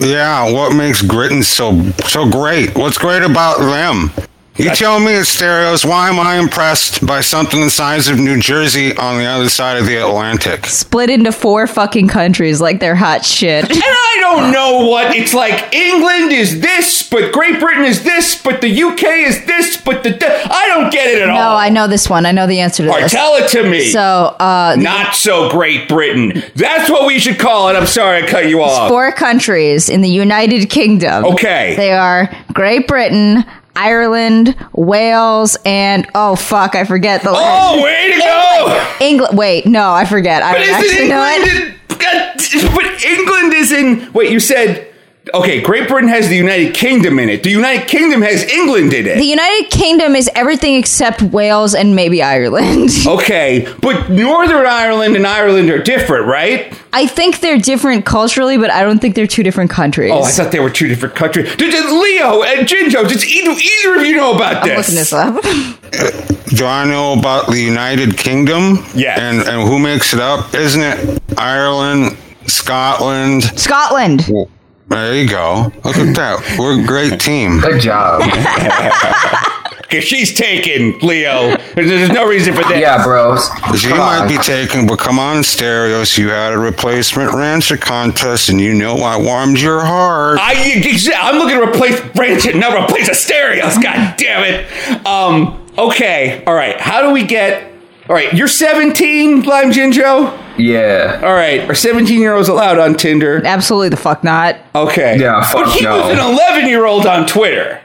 Yeah, what makes Britain so so great? What's great about them? You tell me Asterios. Why am I impressed by something the size of New Jersey on the other side of the Atlantic? Split into four fucking countries like they're hot shit. And I don't know what it's like. England is this, but Great Britain is this, but the UK is this, but the I don't get it at No, all. No, I know this one. I know the answer to All right, this. tell it to me. So, uh, Not so Great Britain. That's what we should call it. I'm sorry I cut you off. four countries in the United Kingdom. Okay. They are Great Britain, Ireland, Wales, and oh fuck, I forget the Oh, way to go! England. Wait, no, I forget. I But don't isn't actually know England it. in, God, but England is in. Wait, you said okay. Great Britain has the United Kingdom in it. The United Kingdom has England in it. The United Kingdom is everything except Wales and maybe Ireland. okay, but Northern Ireland and Ireland are different, right? I think they're different culturally, but I don't think they're two different countries. Oh, I thought they were two different countries. Did, did Leo and Jinjo, does either, either of you know about I'm this? looking this up. Do I know about the United Kingdom? Yes. And and who makes it up? Isn't it Ireland, Scotland? Scotland. Well, there you go. Look at that. We're a great team. Good job. Because she's taken, Leo. There's, there's no reason for that. Yeah, bros. She Come might on. be taken, but come on, Asterios. You had a replacement rancher contest, and you know I warmed your heart. I, I'm looking to replace rancher, not replace Asterios. God damn it. Um, okay. All right. How do we get. All right. You're 17, Lime Jinjo? Yeah. All right. Are 17 year olds allowed on Tinder? Absolutely the fuck not. Okay. Yeah, But he no. was an 11 year old on Twitter.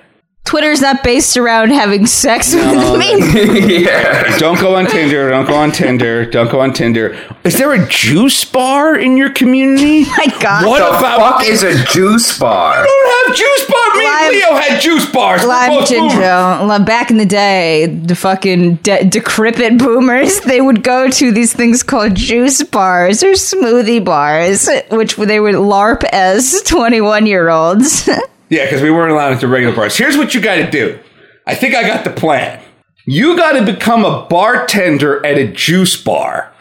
Twitter's not based around having sex with me. yeah. Don't go on Tinder. Don't go on Tinder. Don't go on Tinder. Is there a juice bar in your community? My God. What The about fuck is a juice bar? You don't have juice bar. Me Lime- and Leo had juice bars. We're Lime Jinjo. Like, Back in the day, the fucking de- decrepit boomers, they would go to these things called juice bars or smoothie bars, which they would LARP as 21 year olds. Yeah, because we weren't allowed into regular bars. Here's what you got to do. I think I got the plan. You got to become a bartender at a juice bar.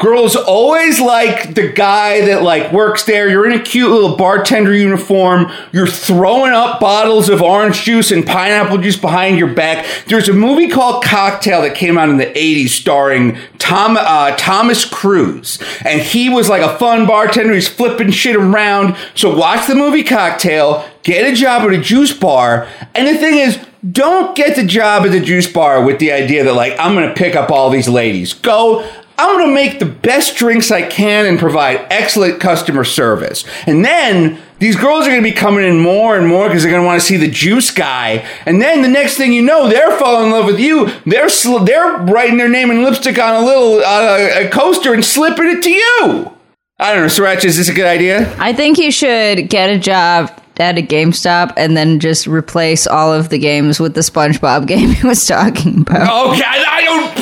Girls always like the guy that like works there. You're in a cute little bartender uniform. You're throwing up bottles of orange juice and pineapple juice behind your back. There's a movie called Cocktail that came out in the 80s starring Tom uh, Thomas Cruise. And he was like a fun bartender. He's flipping shit around. So watch the movie Cocktail, get a job at a juice bar. And the thing is, don't get the job at the juice bar with the idea that like I'm going to pick up all these ladies. Go I'm going to make the best drinks I can and provide excellent customer service. And then these girls are going to be coming in more and more because they're going to want to see the juice guy. And then the next thing you know, they're falling in love with you. They're sl- they're writing their name in lipstick on a little uh, a coaster and slipping it to you. I don't know, Sriracha, is this a good idea? I think you should get a job at a GameStop and then just replace all of the games with the SpongeBob game he was talking about. Okay, I, I don't.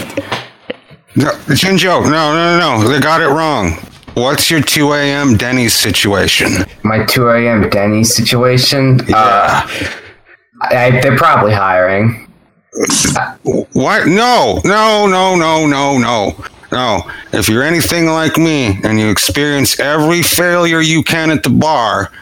No, Jinjo, no, no, no, no. They got it wrong. What's your 2 a.m. Denny's situation? My 2 a.m. Denny's situation. Uh, I, they're probably hiring. What? No, no, no, no, no, no. No. If you're anything like me and you experience every failure you can at the bar,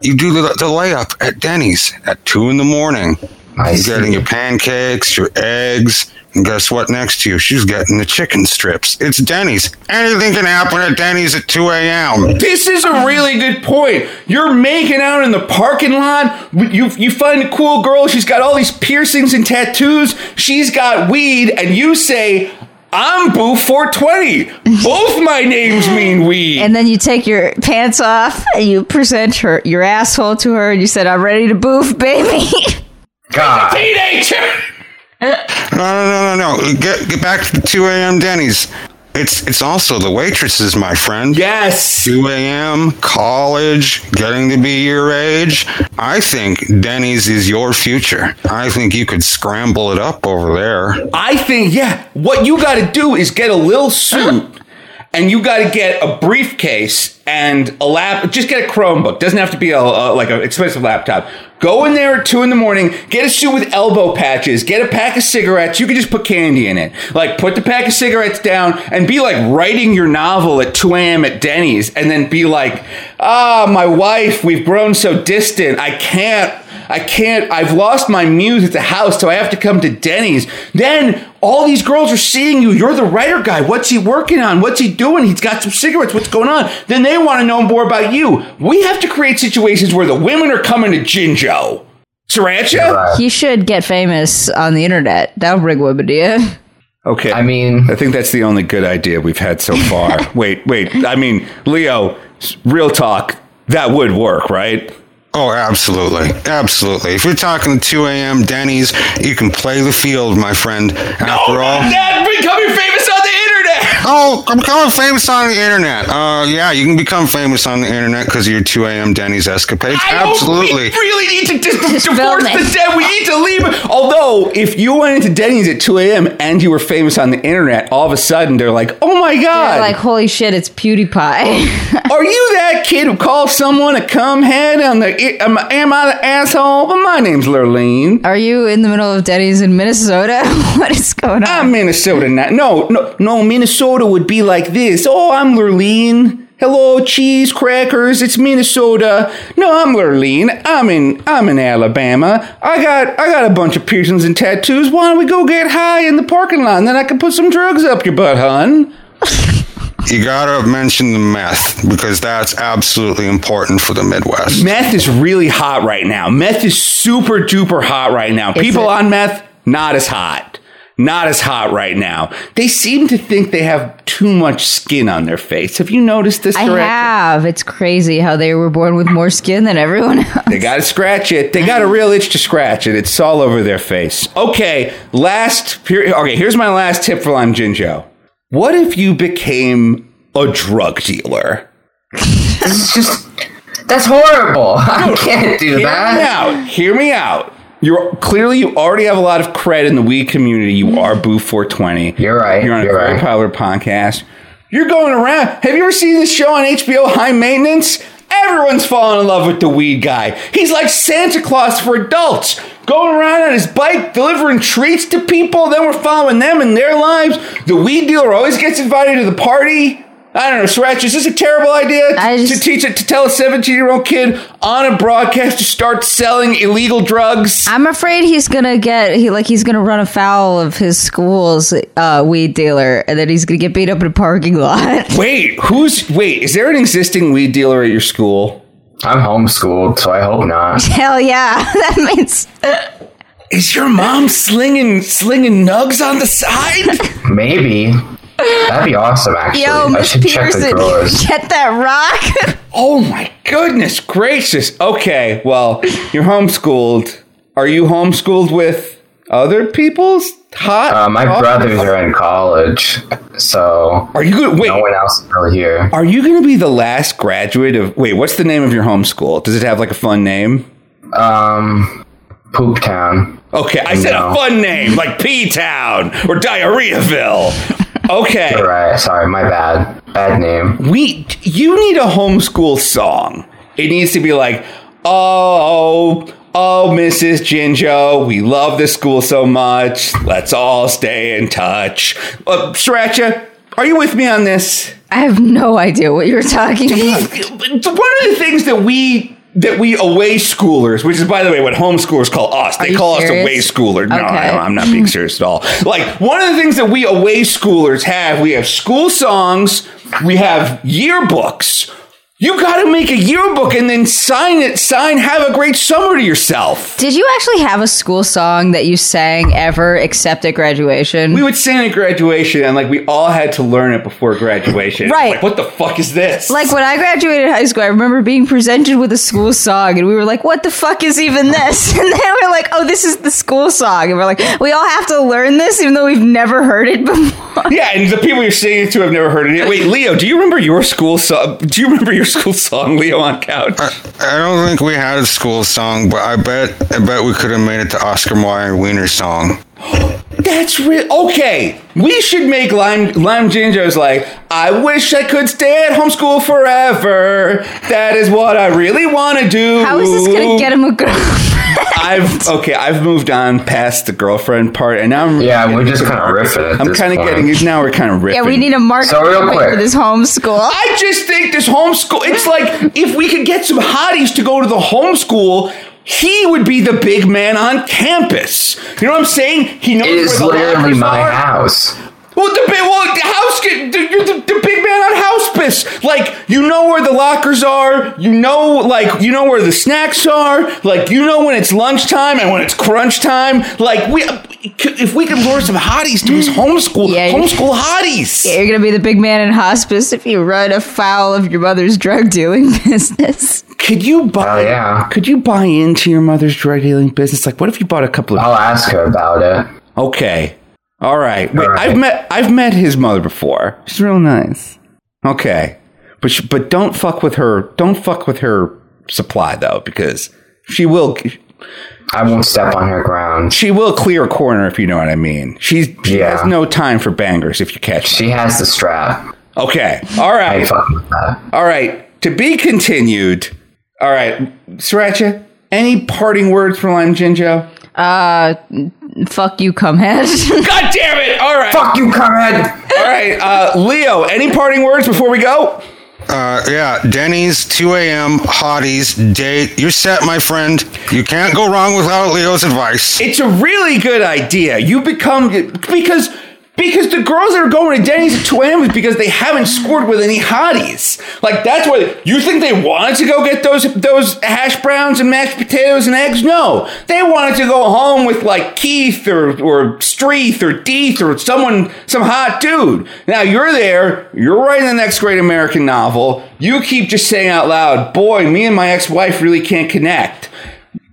you do the, the layup at Denny's at 2 in the morning. I You're see. getting your pancakes, your eggs, and guess what next to you? She's getting the chicken strips. It's Denny's. Anything can happen at Denny's at 2 a.m. This is a really good point. You're making out in the parking lot. You you find a cool girl. She's got all these piercings and tattoos. She's got weed, and you say, "I'm Boo 420." Both my names mean weed. And then you take your pants off and you present her your asshole to her and you said, I'm ready to boof, baby. God. Teenager. No, no, no, no, no. Get, get back to the 2 a.m. Denny's. It's, it's also the waitresses, my friend. Yes. 2 a.m., college, getting to be your age. I think Denny's is your future. I think you could scramble it up over there. I think yeah. What you got to do is get a little suit. And you got to get a briefcase and a lap. Just get a Chromebook. Doesn't have to be a, a like an expensive laptop. Go in there at two in the morning. Get a suit with elbow patches. Get a pack of cigarettes. You can just put candy in it. Like put the pack of cigarettes down and be like writing your novel at 2 a.m. at Denny's, and then be like, "Ah, my wife. We've grown so distant. I can't." I can't, I've lost my muse at the house, so I have to come to Denny's. Then all these girls are seeing you. You're the writer guy. What's he working on? What's he doing? He's got some cigarettes. What's going on? Then they want to know more about you. We have to create situations where the women are coming to Jinjo. Sriracha? he should get famous on the internet. That'll bring women to you. Okay. I mean, I think that's the only good idea we've had so far. wait, wait. I mean, Leo, real talk, that would work, right? Oh, absolutely. Absolutely. If you're talking 2 a.m. Denny's, you can play the field, my friend. After all. That becoming famous on the internet. Oh, I'm becoming famous on the internet. Uh, yeah, you can become famous on the internet because of your 2 a.m. Denny's escapades. I don't- Absolutely. we really need to dis- divorce the dead. We need to leave. Although, if you went into Denny's at 2 a.m. and you were famous on the internet, all of a sudden they're like, oh my God. They're like, holy shit, it's PewDiePie. Are you that kid who calls someone a cumhead on the am, am I the asshole? Well, my name's Lurleen. Are you in the middle of Denny's in Minnesota? what is going on? I'm Minnesota now. No, no, no. Minnesota would be like this. Oh, I'm Lurleen. Hello, cheese crackers. It's Minnesota. No, I'm Lurleen. I'm in I'm in Alabama. I got I got a bunch of piercings and tattoos. Why don't we go get high in the parking lot and then I can put some drugs up your butt, hun? You gotta mention the meth because that's absolutely important for the Midwest. Meth is really hot right now. Meth is super duper hot right now. People it? on meth, not as hot. Not as hot right now. They seem to think they have too much skin on their face. Have you noticed this? I Director? have. It's crazy how they were born with more skin than everyone else. They got to scratch it. They got a real itch to scratch it. It's all over their face. Okay, last. Here, okay, here's my last tip for Lime Jinjo. What if you became a drug dealer? This is just that's horrible. I can't do Hear me that. out. Hear me out. You're clearly you already have a lot of cred in the weed community. You are Boo 420. You're right, You're on a you're very right. popular podcast. You're going around. Have you ever seen this show on HBO, High Maintenance? Everyone's falling in love with the weed guy. He's like Santa Claus for adults, going around on his bike delivering treats to people. Then we're following them in their lives. The weed dealer always gets invited to the party. I don't know, Sriracha, is this a terrible idea I to just- teach it to tell a 17 year old kid on a broadcast to start selling illegal drugs? I'm afraid he's gonna get he like he's gonna run afoul of his school's uh, weed dealer, and then he's gonna get beat up in a parking lot. Wait, who's wait? Is there an existing weed dealer at your school? I'm homeschooled, so I hope not. Hell yeah, that means Is your mom slinging slinging nugs on the side? Maybe. That'd be awesome, actually. yo, Miss should check the Peterson, get that rock. oh my goodness gracious! Okay, well you're homeschooled. Are you homeschooled with other people's hot? Uh, my brothers are in college, so Are you good? Wait, no one else is really here. are you going to be the last graduate of? Wait, what's the name of your homeschool? Does it have like a fun name? Um, Poop Town. Okay, I said a fun name like P Town or Diarrheaville. Okay. Right. sorry, my bad. Bad name. we you need a homeschool song. It needs to be like, oh, oh, Mrs. Jinjo, we love this school so much. Let's all stay in touch. Uh, Sriracha, are you with me on this? I have no idea what you're talking about. One of the things that we that we away schoolers, which is by the way what homeschoolers call us, they call us away schooler. No, Okay. I I'm not being serious at all. Like one of the things that we away schoolers have, we have school songs, we have yearbooks. You got to make a yearbook and then sign it. Sign "Have a great summer" to yourself. Did you actually have a school song that you sang ever except at graduation? We would sing at graduation, and like we all had to learn it before graduation. Right. Like, what the fuck is this? like when I graduated high school, I remember being presented with a school song, and we were like, "What the fuck is even this?" And then we're like, "Oh, this is the school song," and we're like, "We all have to learn this, even though we've never heard it before." Yeah, and the people you're singing it to have never heard it. Wait, Leo, do you remember your school song? Do you remember your school song, Leo on couch? I don't think we had a school song, but I bet I bet we could have made it to Oscar Mayer Wiener song. That's real. Okay, we should make Lime Lime Jinjo's like, I wish I could stay at home school forever. That is what I really want to do. How is this gonna get him a girl? I've okay. I've moved on past the girlfriend part, and now I'm Yeah, we're just kind of riffing I'm kind of getting it now. We're kind of riffing. yeah, we need a mark So real quick. for this homeschool. I just think this homeschool, it's like if we could get some hotties to go to the homeschool, he would be the big man on campus. You know what I'm saying? He knows It is where the literally my are. house. Well, the big, well, the house, get- the, the, the big man on hospice. Like, you know where the lockers are. You know, like, you know where the snacks are. Like, you know when it's lunchtime and when it's crunch time. Like, we, if we could lure some hotties to his homeschool, Yeah, homeschool hotties. Yeah, You're gonna be the big man in hospice if you run afoul of your mother's drug dealing business. Could you buy? Oh, yeah. Could you buy into your mother's drug dealing business? Like, what if you bought a couple of? I'll ask her about it. Okay, all right. Wait, All right. I've met I've met his mother before. She's real nice. Okay, but sh- but don't fuck with her. Don't fuck with her supply though, because she will I won't step on her ground. she will clear a corner if you know what I mean. She's she Yeah. has no time for bangers if you catch. Her. She has the strap. Okay, all I right, ain't fucking with that. all right. To be continued. All right, Sriracha. Any parting words for Lime Jinjo? Uh, fuck you, cumhead. God damn it! All right. Fuck you, Conrad! All right, uh, Leo. Any parting words before we go? Uh, yeah, Denny's, 2 a.m., hotties, date. You're set, my friend. You can't go wrong without Leo's advice. It's a really good idea. You become because because the girls that are going to Denny's at 2 a.m. is because they haven't scored with any hotties. Like that's why you think they wanted to go get those those hash browns and mashed potatoes and eggs? No, they wanted to go home with like Keith or or Streeth or Deeth or someone some hot dude. Now you're there. You're writing the next great American novel. You keep just saying out loud, "Boy, me and my ex-wife really can't connect."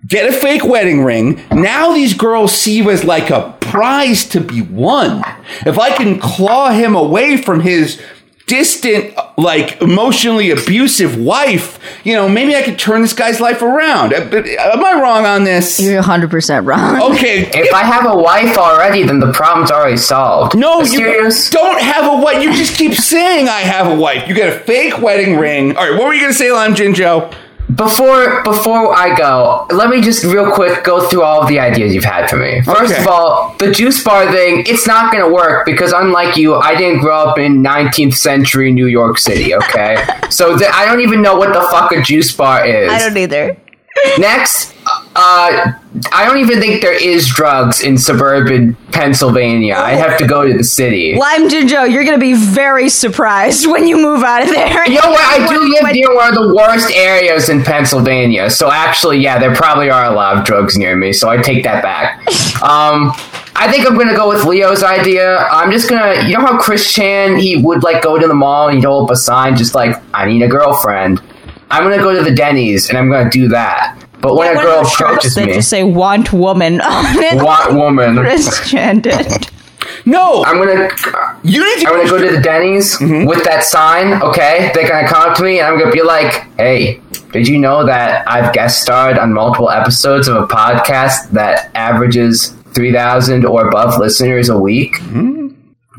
Get a fake wedding ring. Now these girls see you as like a prize to be won. If I can claw him away from his distant, like emotionally abusive wife, you know, maybe I could turn this guy's life around. Uh, but Am I wrong on this? You're 100% wrong. Okay. If I have a wife already, then the problem's already solved. No, you Mysterious? don't have a wife. You just keep saying I have a wife. You get a fake wedding ring. All right, what were you going to say, Lime Jinjo? Before before I go, let me just real quick go through all of the ideas you've had for me. First Okay. of all, the juice bar thing, it's not going to work because unlike you, I didn't grow up in 19th century New York City, okay? so th- I don't even know what the fuck a juice bar is. I don't either. Next, uh, I don't even think there is drugs in suburban Pennsylvania. I have to go to the city. Lime Jinjo, you're going to be very surprised when you move out of there. You know what? I do live when- near one of the worst areas in Pennsylvania. So actually, yeah, there probably are a lot of drugs near me. So I take that back. Um, I think I'm gonna go with Leo's idea. I'm just gonna, you know how Chris Chan he would like go to the mall and he'd hold up a sign just like I need a girlfriend. I'm gonna go to the Denny's and I'm gonna do that. But when One a girl those shirts approaches that me, just say "want woman" on it. want woman, Chris Chan. No, I'm gonna you need to. I'm gonna go to the Denny's Mm-hmm. with that sign, okay? They're gonna come up to me and I'm gonna be like, hey, did you know that I've guest starred on multiple episodes of a podcast that averages 3,000 or above listeners a week?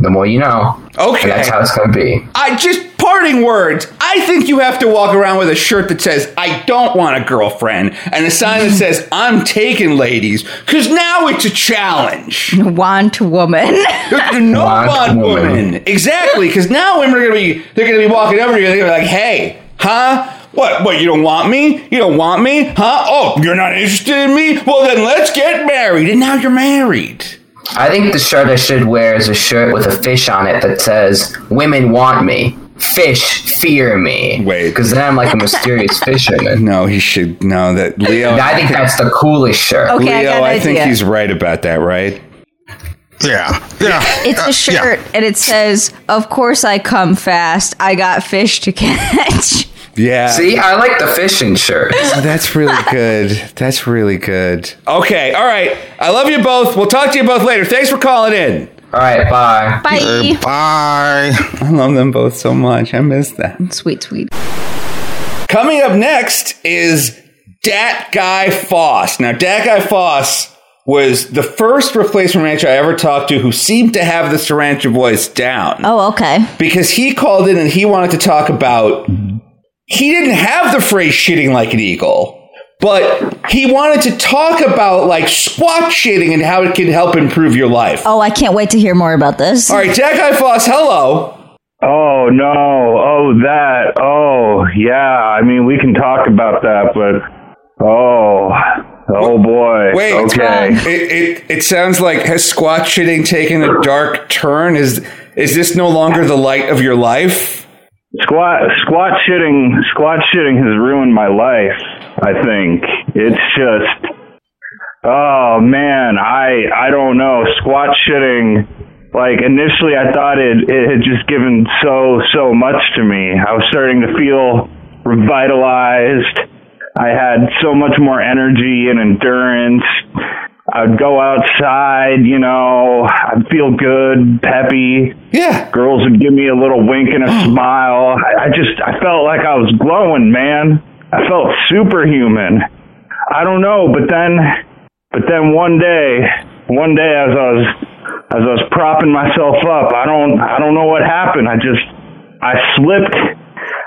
The more you know. Okay. And that's how it's gonna be. I just parting words. I think you have to walk around with a shirt that says "I don't want a girlfriend" and a sign that says "I'm taking ladies," because now it's a challenge. Want woman. no Want want woman. woman. Exactly, because now women are gonna be they're gonna be walking over to you and they're gonna be like, "Hey, huh." What? What? You don't want me? You don't want me? Huh? Oh, you're not interested in me? Well, then let's get married. And now you're married. I think the shirt I should wear is a shirt with a fish on it that says, Women want me. Fish fear me. Wait. Because then I'm like a mysterious fisherman. No, he should. know that Leo. I think that's the coolest shirt. Okay, I Leo, got an I think idea. he's right about that, right? Yeah, yeah. It's a yeah. shirt, and it says, "Of course I come fast. I got fish to catch." Yeah. See, I like the fishing shirt. Oh, that's really good. That's really good. Okay, all right. I love you both. We'll talk to you both later. Thanks for calling in. All right, bye. Bye. Bye. I love them both so much. I miss them. Sweet, sweet. Coming up next is Dat Guy Foss. Now, Dat Guy Foss was the first replacement rancher I ever talked to who seemed to have the Sirancha voice down. Oh, okay. because he called in and he wanted to talk about he didn't have the phrase shitting like an eagle but he wanted to talk about like squat shitting and how it can help improve your life Oh, I can't wait to hear more about this. all right Dat Guy Foss hello Oh no! Oh that! Oh yeah! I mean, we can talk about that, but oh, oh boy. wait Okay. it, it, it sounds like has squat shitting taken a dark turn is is this no longer the light of your life Squat squat shitting squat shitting has ruined my life. I think it's just. Oh man, I I don't know. Squat shitting. Like initially, I thought it it had just given so so much to me. I was starting to feel revitalized. I had so much more energy and endurance. I'd go outside, you know, I'd feel good, peppy. yeah Girls would give me a little wink and a oh. smile. I, I just, I felt like I was glowing, man. I felt superhuman. I don't know, but then, but then one day, one day as I was, as I was propping myself up, I don't, I don't know what happened. I just, I slipped.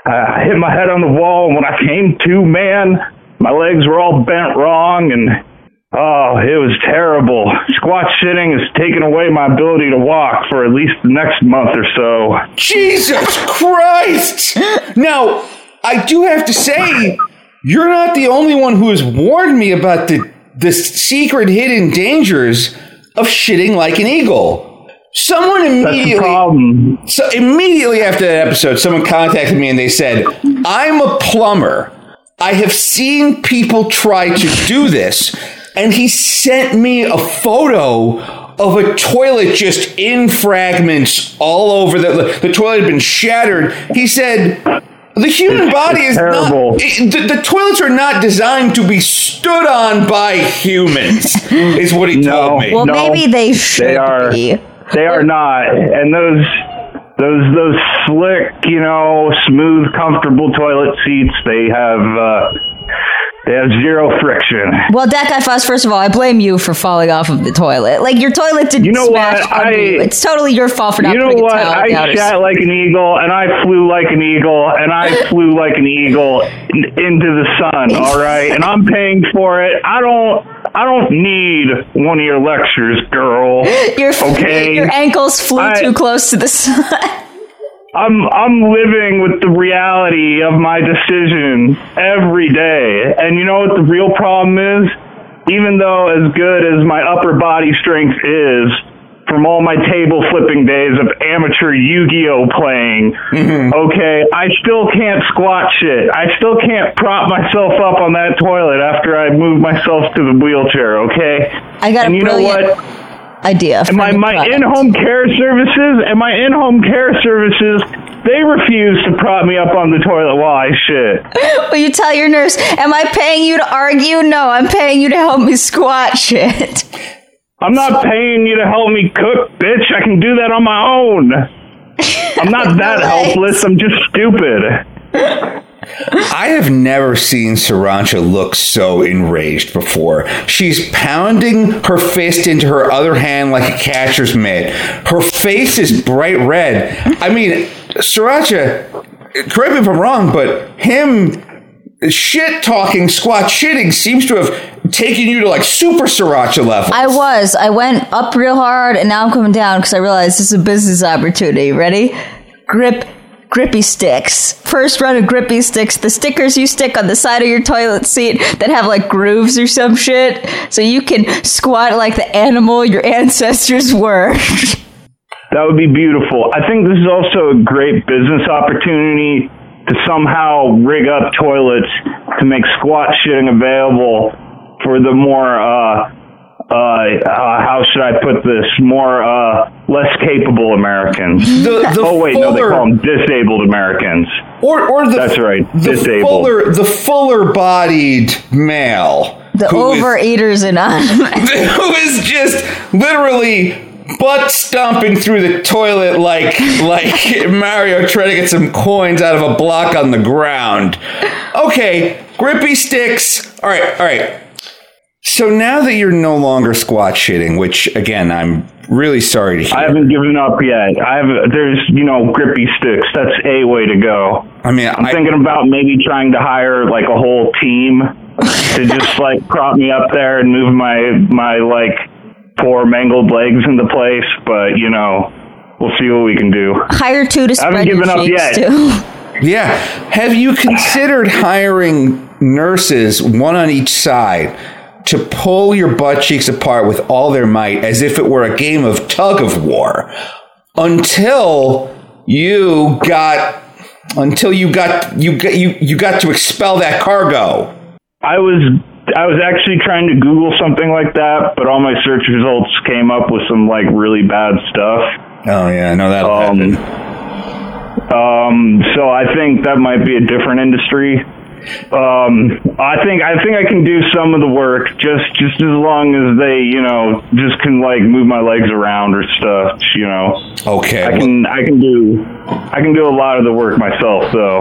I I hit my head on the wall, and when I came to, man, my legs were all bent wrong, and Oh, it was terrible. Squat shitting has taken away my ability to walk for at least the next month or so. Jesus Christ! Now, I do have to say, you're not the only one who has warned me about the the secret hidden dangers of shitting like an eagle. Someone immediately problem. So immediately after that episode, someone contacted me and they said, I'm a plumber. I have seen people try to do this. And he sent me a photo of a toilet just in fragments all over. The, the toilet had been shattered. He said, the human body is terrible. not. it- the, the toilets are not designed to be stood on by humans, is what he No. told me. Well, No, maybe they should They are. be. They are not. And those those those slick, you know, smooth, comfortable toilet seats. They have uh, they have zero friction. Well, that guy Foss, first of all, I blame you for falling off of the toilet. Like your toilet didn't You know smash what? I- you. It's totally your fault for not You know what? I shat like an eagle, and I flew like an eagle, and I flew like an eagle in- into the sun. All right, and I'm paying for it. I don't. I don't need one of your lectures, girl. Your, Okay. your ankles flew I- too close to the sun. I'm I'm living with the reality of my decision every day. And you know what the real problem is? Even though as good as my upper body strength is from all my table flipping days of amateur Yu-Gi-Oh playing, mm-hmm. okay, I still can't squat shit. I still can't prop myself up on that toilet after I move myself to the wheelchair, okay? I got and a you know brilliant what? Idea. For my my in-home care services and my in-home care services they refuse to prop me up on the toilet while I shit. Will you tell your nurse, am I paying you to argue? No, I'm paying you to help me squat shit. I'm not paying you to help me cook, bitch. I can do that on my own. I'm not that Right. helpless. I'm just stupid. I have never seen Sirancha look so enraged before. She's pounding her fist into her other hand like a catcher's mitt. Her face is bright red. I mean, Sirancha, correct me if I'm wrong, but him shit talking, squat shitting seems to have taken you to like super Sriracha level. I was. I went up real hard and now I'm coming down because I realized this is a business opportunity. Ready? Grip grippy sticks. First run of grippy sticks, the stickers you stick on the side of your toilet seat that have like grooves or some shit. So you can squat like the animal your ancestors were. That would be beautiful. I think this is also a great business opportunity to somehow rig up toilets to make squat shitting available for the more uh uh, uh how should I put this? More uh less capable Americans. the, the oh wait, no, they call them disabled Americans. or, or the That's right, the disabled. fuller the fuller bodied male The who is- overeaters anonymous. who is just literally butt stomping through the toilet like like Mario trying to get some coins out of a block on the ground. Okay, grippy sticks. All right, all right. So now that you're no longer squat shitting, which again I'm really sorry to hear. I haven't given up yet. I have there's you know grippy sticks. That's a way to go. I mean, I'm I, thinking about maybe trying to hire like a whole team to just like prop me up there and move my my like poor mangled legs into place. But you know, we'll see what we can do. Hire two to spread I haven't spread your given up yet. too. yeah. Have you considered hiring nurses, one on each side, to pull your butt cheeks apart with all their might, as if it were a game of tug of war, until you got until you got you got you you got to expel that cargo. I was I was actually trying to Google something like that, but all my search results came up with some like really bad stuff. Oh yeah, no that'll Um, happen. Um, so I think that might be a different industry. Um, I think I think I can do some of the work just just as long as they you know just can like move my legs around or stuff. You know, Okay. I can I can do I can do a lot of the work myself though.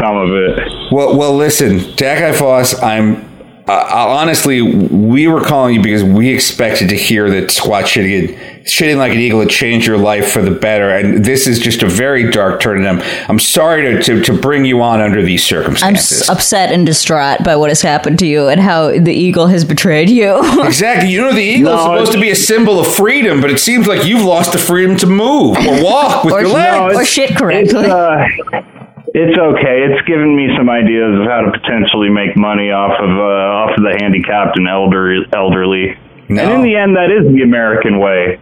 Some of it. Well, well, listen, Dat Guy Foss, I'm uh, honestly, we were calling you because we expected to hear that squat shitting, shitting like an eagle had changed your life for the better. And this is just a very dark turn. And I'm, I'm sorry to, to, to bring you on under these circumstances. I'm s- upset and distraught by what has happened to you and how the eagle has betrayed you. Exactly. You know, the eagle is No, supposed to be a symbol of freedom, but it seems like you've lost the freedom to move or walk with Or- your No, legs. or shit It's, correctly. it's okay. It's given me some ideas of how to potentially make money off of uh, off of the handicapped and elder elderly. No. And in the end, that is the American way.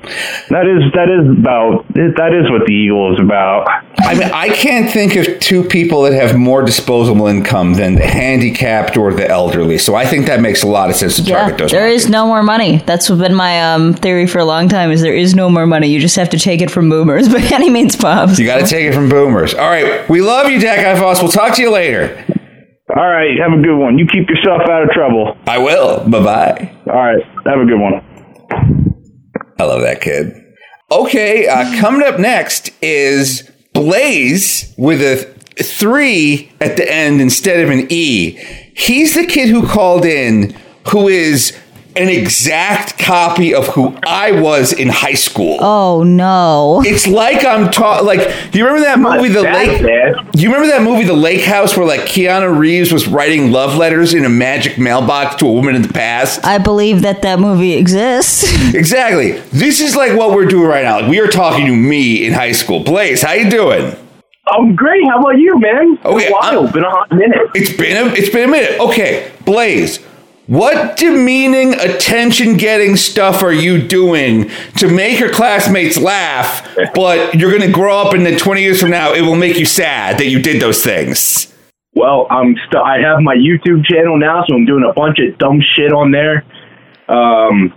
That is that is about that is what the eagle is about. I mean, I can't think of two people that have more disposable income than the handicapped or the elderly. So I think that makes a lot of sense to yeah, target those. there markets. is no more money. That's been my um, theory for a long time. Is there is no more money. You just have to take it from boomers by any means possible. You got to take it from boomers. All right, we love you, Dat Guy Foss. We'll talk to you later. All right, have a good one. You keep yourself out of trouble. I will. Bye bye. All right, have a good one. I love that kid. Okay, uh, coming up next is Blaze with a three at the end instead of an E. He's the kid who called in who is an exact copy of who I was in high school. Oh no! It's like I'm taught. Like, do you remember that movie, The that Lake? bad. Do you remember that movie, The Lake House, where like Keanu Reeves was writing love letters in a magic mailbox to a woman in the past? I believe that that movie exists. Exactly. This is like what we're doing right now. Like we are talking to me in high school. Blaze, how you doing? I'm great. How about you, man? Okay, Been a while. I'm- Been a hot minute. It's been a it's been a minute. Okay, Blaze. What demeaning, attention getting stuff are you doing to make your classmates laugh, but you're going to grow up and then 20 years from now, it will make you sad that you did those things? Well, I'm st- I have my YouTube channel now, so I'm doing a bunch of dumb shit on there. Um,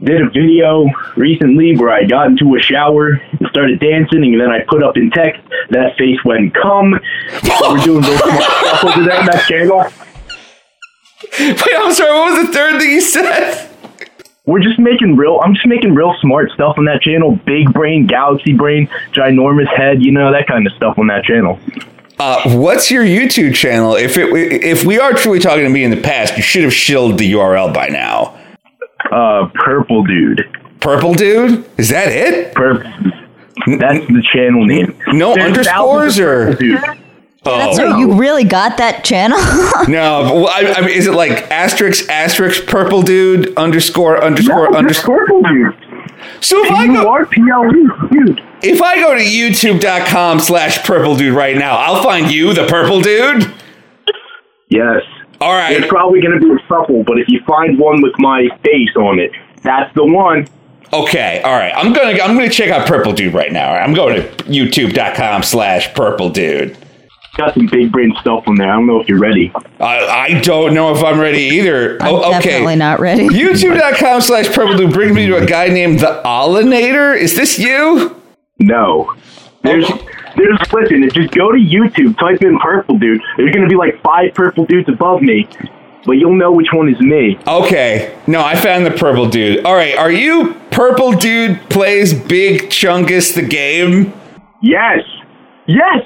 did a video recently where I got into a shower and started dancing, and then I put up in text that face went cum. So we're doing smart stuff over there on that channel. Wait, I'm sorry, what was the third thing you said? We're just making real. I'm just making real smart stuff on that channel. Big brain, galaxy brain, ginormous head. You know that kind of stuff on that channel. Uh, what's your YouTube channel? If it if we are truly talking to me in the past, you should have shilled the URL by now. Uh, purple dude. Purple dude, is that it? Purple. That's the channel name. No There's underscores or purple dudes. That's oh. right. You really got that channel? no? but, well, I, I mean, is it like asterisk asterisk purple dude underscore underscore No, underscore? just purple dude. So if I go P-U-R-P-L-E, dude. if I go to YouTube.com slash purple dude right now, I'll find you, the purple dude. Yes. All right. It's probably going to be a couple, but if you find one with my face on it, that's the one. Okay, all right. I'm gonna I'm gonna check out Purple Dude right now. All right, I'm going to YouTube.com slash Purple Dude. Got some big brain stuff on there. I don't know if you're ready. I, I don't know if I'm ready either. I'm oh, okay. definitely not ready. YouTube.com slash Purple Dude brings me to a guy named the Allinator. Is this you? No. There's, there's, listen, if just go to YouTube, type in purple dude. There's going to be like five purple dudes above me, but you'll know which one is me. Okay. No, I found the Purple Dude. All right. Are you Purple Dude plays Big Chungus the game? Yes. Yes.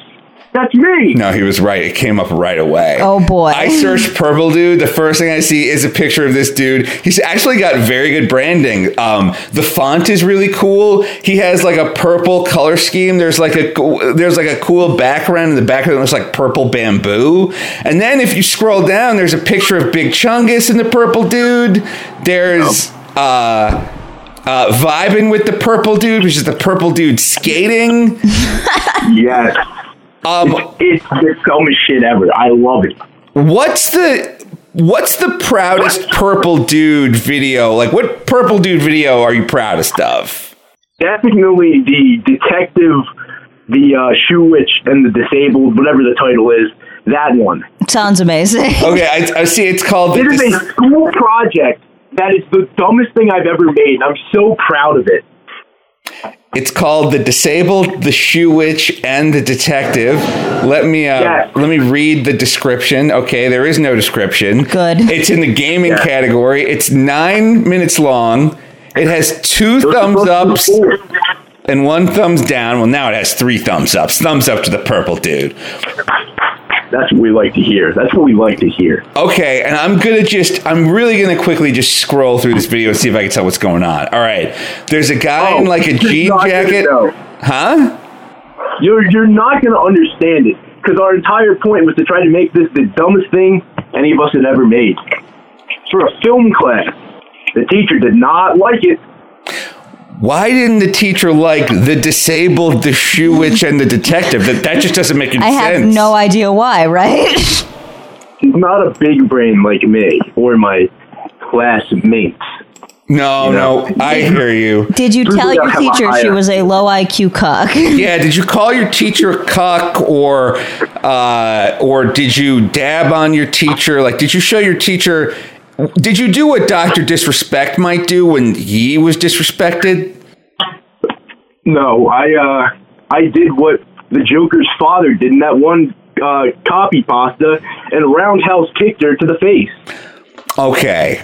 That's me. No, he was right. It came up right away. Oh, boy. I searched purple dude. The first thing I see is a picture of this dude. He's actually got very good branding. Um, the font is really cool. He has like a purple color scheme. There's like a there's like a cool background in the background. It looks like purple bamboo. And then if you scroll down, there's a picture of Big Chungus in the purple dude. There's uh, uh, vibing with the purple dude, which is the purple dude skating. Yes. Um, It's the dumbest shit ever. I love it. What's the what's the proudest purple dude video? Like what purple dude video are you proudest of? Definitely the detective, the uh, shoe witch, and the disabled, whatever the title is. That one. Sounds amazing. Okay, I, I see it's called It is the, a school project that is the dumbest thing I've ever made. I'm so proud of it. It's called the disabled, the shoe witch, and the detective. Let me uh, Yes. let me read the description. Okay, there is no description. Good. It's in the gaming Yeah. category. It's nine minutes long. It has two Those are thumbs supposed ups and one thumbs down. Well, now it has three thumbs ups. Thumbs up to the purple dude. That's what we like to hear. That's what we like to hear. Okay, and I'm gonna just, I'm really gonna quickly just scroll through this video and see if I can tell what's going on. All right, there's a guy oh, in like a jean jacket, huh? You're you're not gonna understand it because our entire point was to try to make this the dumbest thing any of us had ever made. For a film class, the teacher did not like it. Why didn't the teacher like the disabled, the shoe witch, and the detective? That that just doesn't make any sense. I have sense. no idea why, right? He's not a big brain like me or my classmates. No, no, I hear you. Did you tell your that have a teacher she was a low IQ cuck? Yeah, did you call your teacher a cuck or uh, or did you dab on your teacher? Like, did you show your teacher? Did you do what Doctor Disrespect might do when he was disrespected? No, I uh, I did what the Joker's father did in that one uh, copy pasta and roundhouse kicked her to the face. Okay,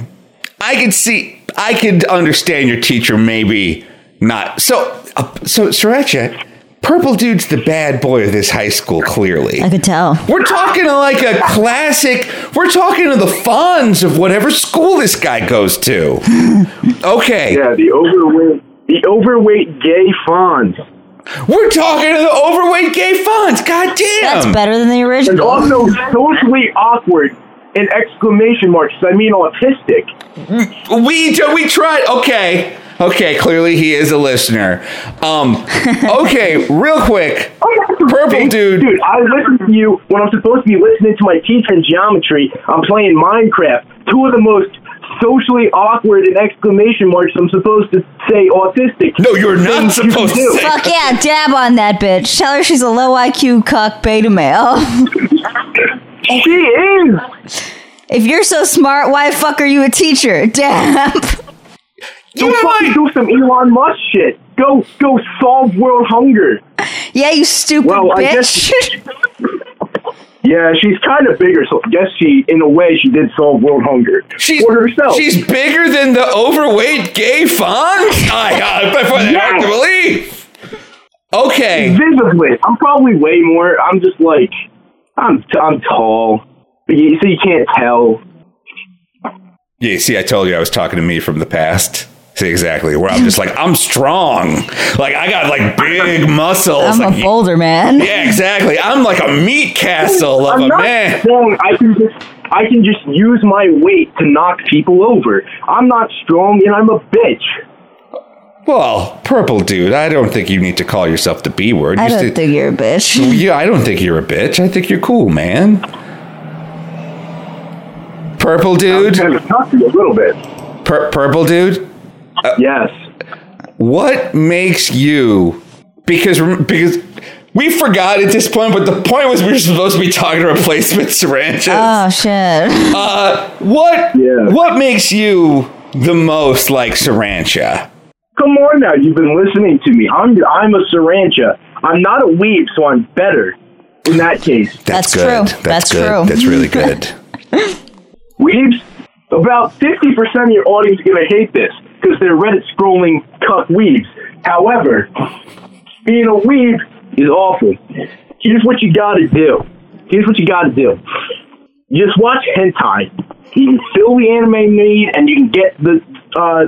I could see, I could understand your teacher maybe not. So, uh, so Sirancha, Purple Dude's the bad boy of this high school. Clearly, I could tell. We're talking to like a classic. We're talking to the Fonz of whatever school this guy goes to. Okay, Yeah, the overweight, the overweight gay Fonz. we're talking to the overweight gay Fonz. God damn. That's better than the And original. also socially awkward and exclamation marks. I mean autistic. We do. we tried. Okay, okay. Clearly, he is a listener. Um. Okay, real quick. Purple dude. Dude, I listen to you when I'm supposed to be listening to my teacher in geometry. I'm playing Minecraft. Two of the most socially awkward and exclamation marks I'm supposed to say autistic. No, you're not things you supposed to say. Fuck yeah, dab on that bitch. Tell her she's a low IQ cuck beta male. She is. if you're so smart, why the fuck are you a teacher? Damn. Go You fucking might- do some Elon Musk shit. Go go solve world hunger. yeah, you stupid Well, I bitch. Yeah, she's kind of bigger, so I guess she, in a way, she did solve world hunger She's for herself. she's bigger than the overweight gay Fonz. I I find that hard to believe. Okay. visibly. I'm probably way more. I'm just like, I'm I'm tall, but you, so you can't tell. Yeah, see, I told you I was talking to me from the past. See, exactly. Where I'm just like, I'm strong. Like, I got like big muscles. I'm like, a boulder man. yeah, exactly. I'm like a meat castle of I'm a not man. strong. I can just I can just use my weight to knock people over. I'm not strong, and I'm a bitch. Well, purple dude, I don't think you need to call yourself the B word. I You don't said- think you're a bitch. Yeah, I don't think you're a bitch. I think you're cool, man. Purple dude, I'm Kind of touchy a little bit. Pur- purple dude. Yes. What makes you? Because because we forgot at this point, but the point was we were supposed to be talking to replacement syringes. Oh shit. Uh, what Yeah. what makes you the most like Sirancha? Come on now, you've been listening to me. I'm I'm a Sirancha. I'm not a weeb, so I'm better. In that case, That's good. true. That's good. true. That's really good. weebs. About fifty percent of your audience are gonna hate this because they're Reddit scrolling cuck weebs. However, being a weeb is awful. Here's what you gotta do. Here's what you gotta do. You just watch hentai. You can fill the anime need, and you can get the uh,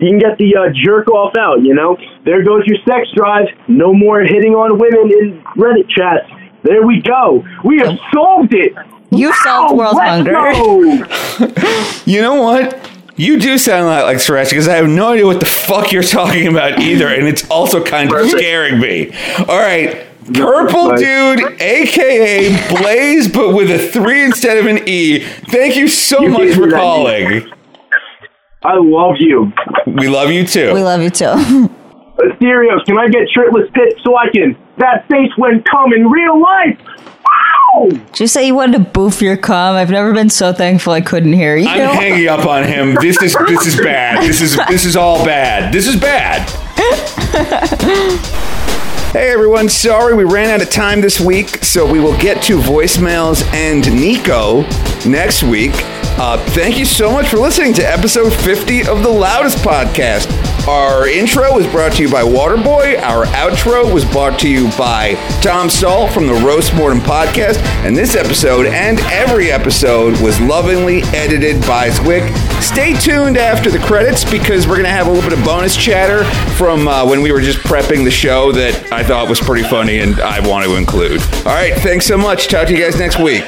you can get the uh, jerk off out. You know, there goes your sex drive. No more hitting on women in Reddit chats. There we go. We have solved it. You solved world let's hunger. go. You know what? You do sound a lot like Sirancha because I have no idea what the fuck you're talking about either, and it's also kind of Perfect. scaring me. All right. Purple Dude, aka Blaze, but with a three instead of an E. Thank you so You much for me that calling. I love you. We love you too. We love you too. Uh, Asterios, can I get shirtless pics so I can that face when come in real life? Wow! Did you say you wanted to boof your cum? I've never been so thankful I couldn't hear you. I'm hanging up on him. This is this is bad. This is this is all bad. This is bad. Hey everyone, sorry we ran out of time this week, so we will get to voicemails and Nico next week. Uh, thank you so much for listening to episode 50 of the Loudest Podcast. Our intro was brought to you by Waterboy. Our outro was brought to you by Tom Stahl from the Roast Mortem podcast. And this episode and every episode was lovingly edited by Zwick. Stay tuned after the credits because we're going to have a little bit of bonus chatter from uh, when we were just prepping the show that I thought was pretty funny and I want to include. All right, thanks so much. Talk to you guys next week.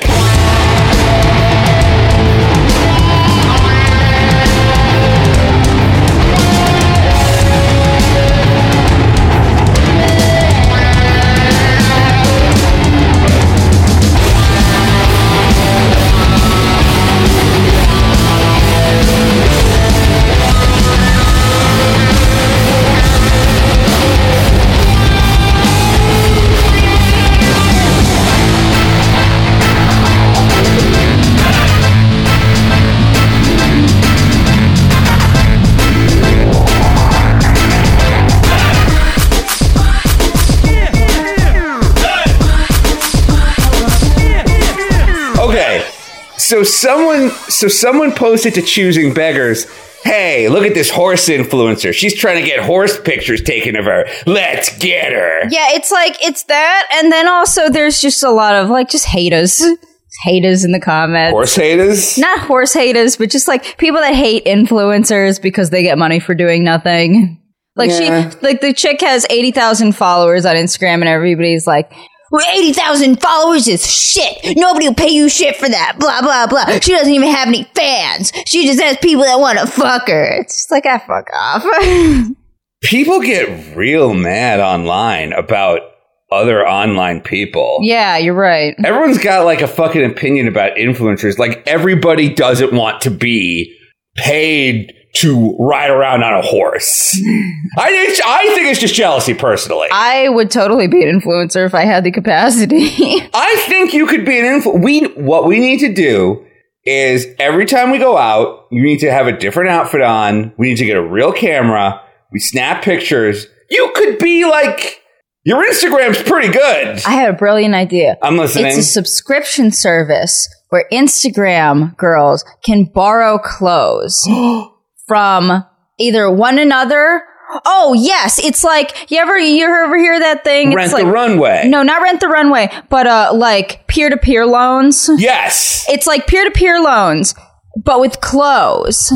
So someone so someone posted to choosing beggars, hey, look at this horse influencer. She's trying to get horse pictures taken of her. Let's get her. Yeah, it's like it's that, and then also there's just a lot of like just haters, haters in the comments. Horse haters? Not horse haters, but just like people that hate influencers because they get money for doing nothing. Like Yeah. she, like the chick has eighty thousand followers on Instagram, and everybody's like. Well, 80,000 followers is shit. Nobody will pay you shit for that. Blah, blah, blah. She doesn't even have any fans. She just has people that want to fuck her. It's just like, I fuck off. People get real mad online about other online people. yeah, you're right. Everyone's got like a fucking opinion about influencers. Like everybody doesn't want to be paid to ride around on a horse. I, I think it's just jealousy personally. I would totally be an influencer if I had the capacity. I think you could be an influ. We what we need to do is every time we go out, you need to have a different outfit on. We need to get a real camera. We snap pictures. You could be like your Instagram's pretty good. I had a brilliant idea. I'm listening. It's a subscription service where Instagram girls can borrow clothes from either one another. Oh yes, it's like you ever you ever hear that thing? Rent it's like, the runway. No, not rent the runway, but uh, like peer to peer loans. Yes. It's like peer to peer loans, but with clothes.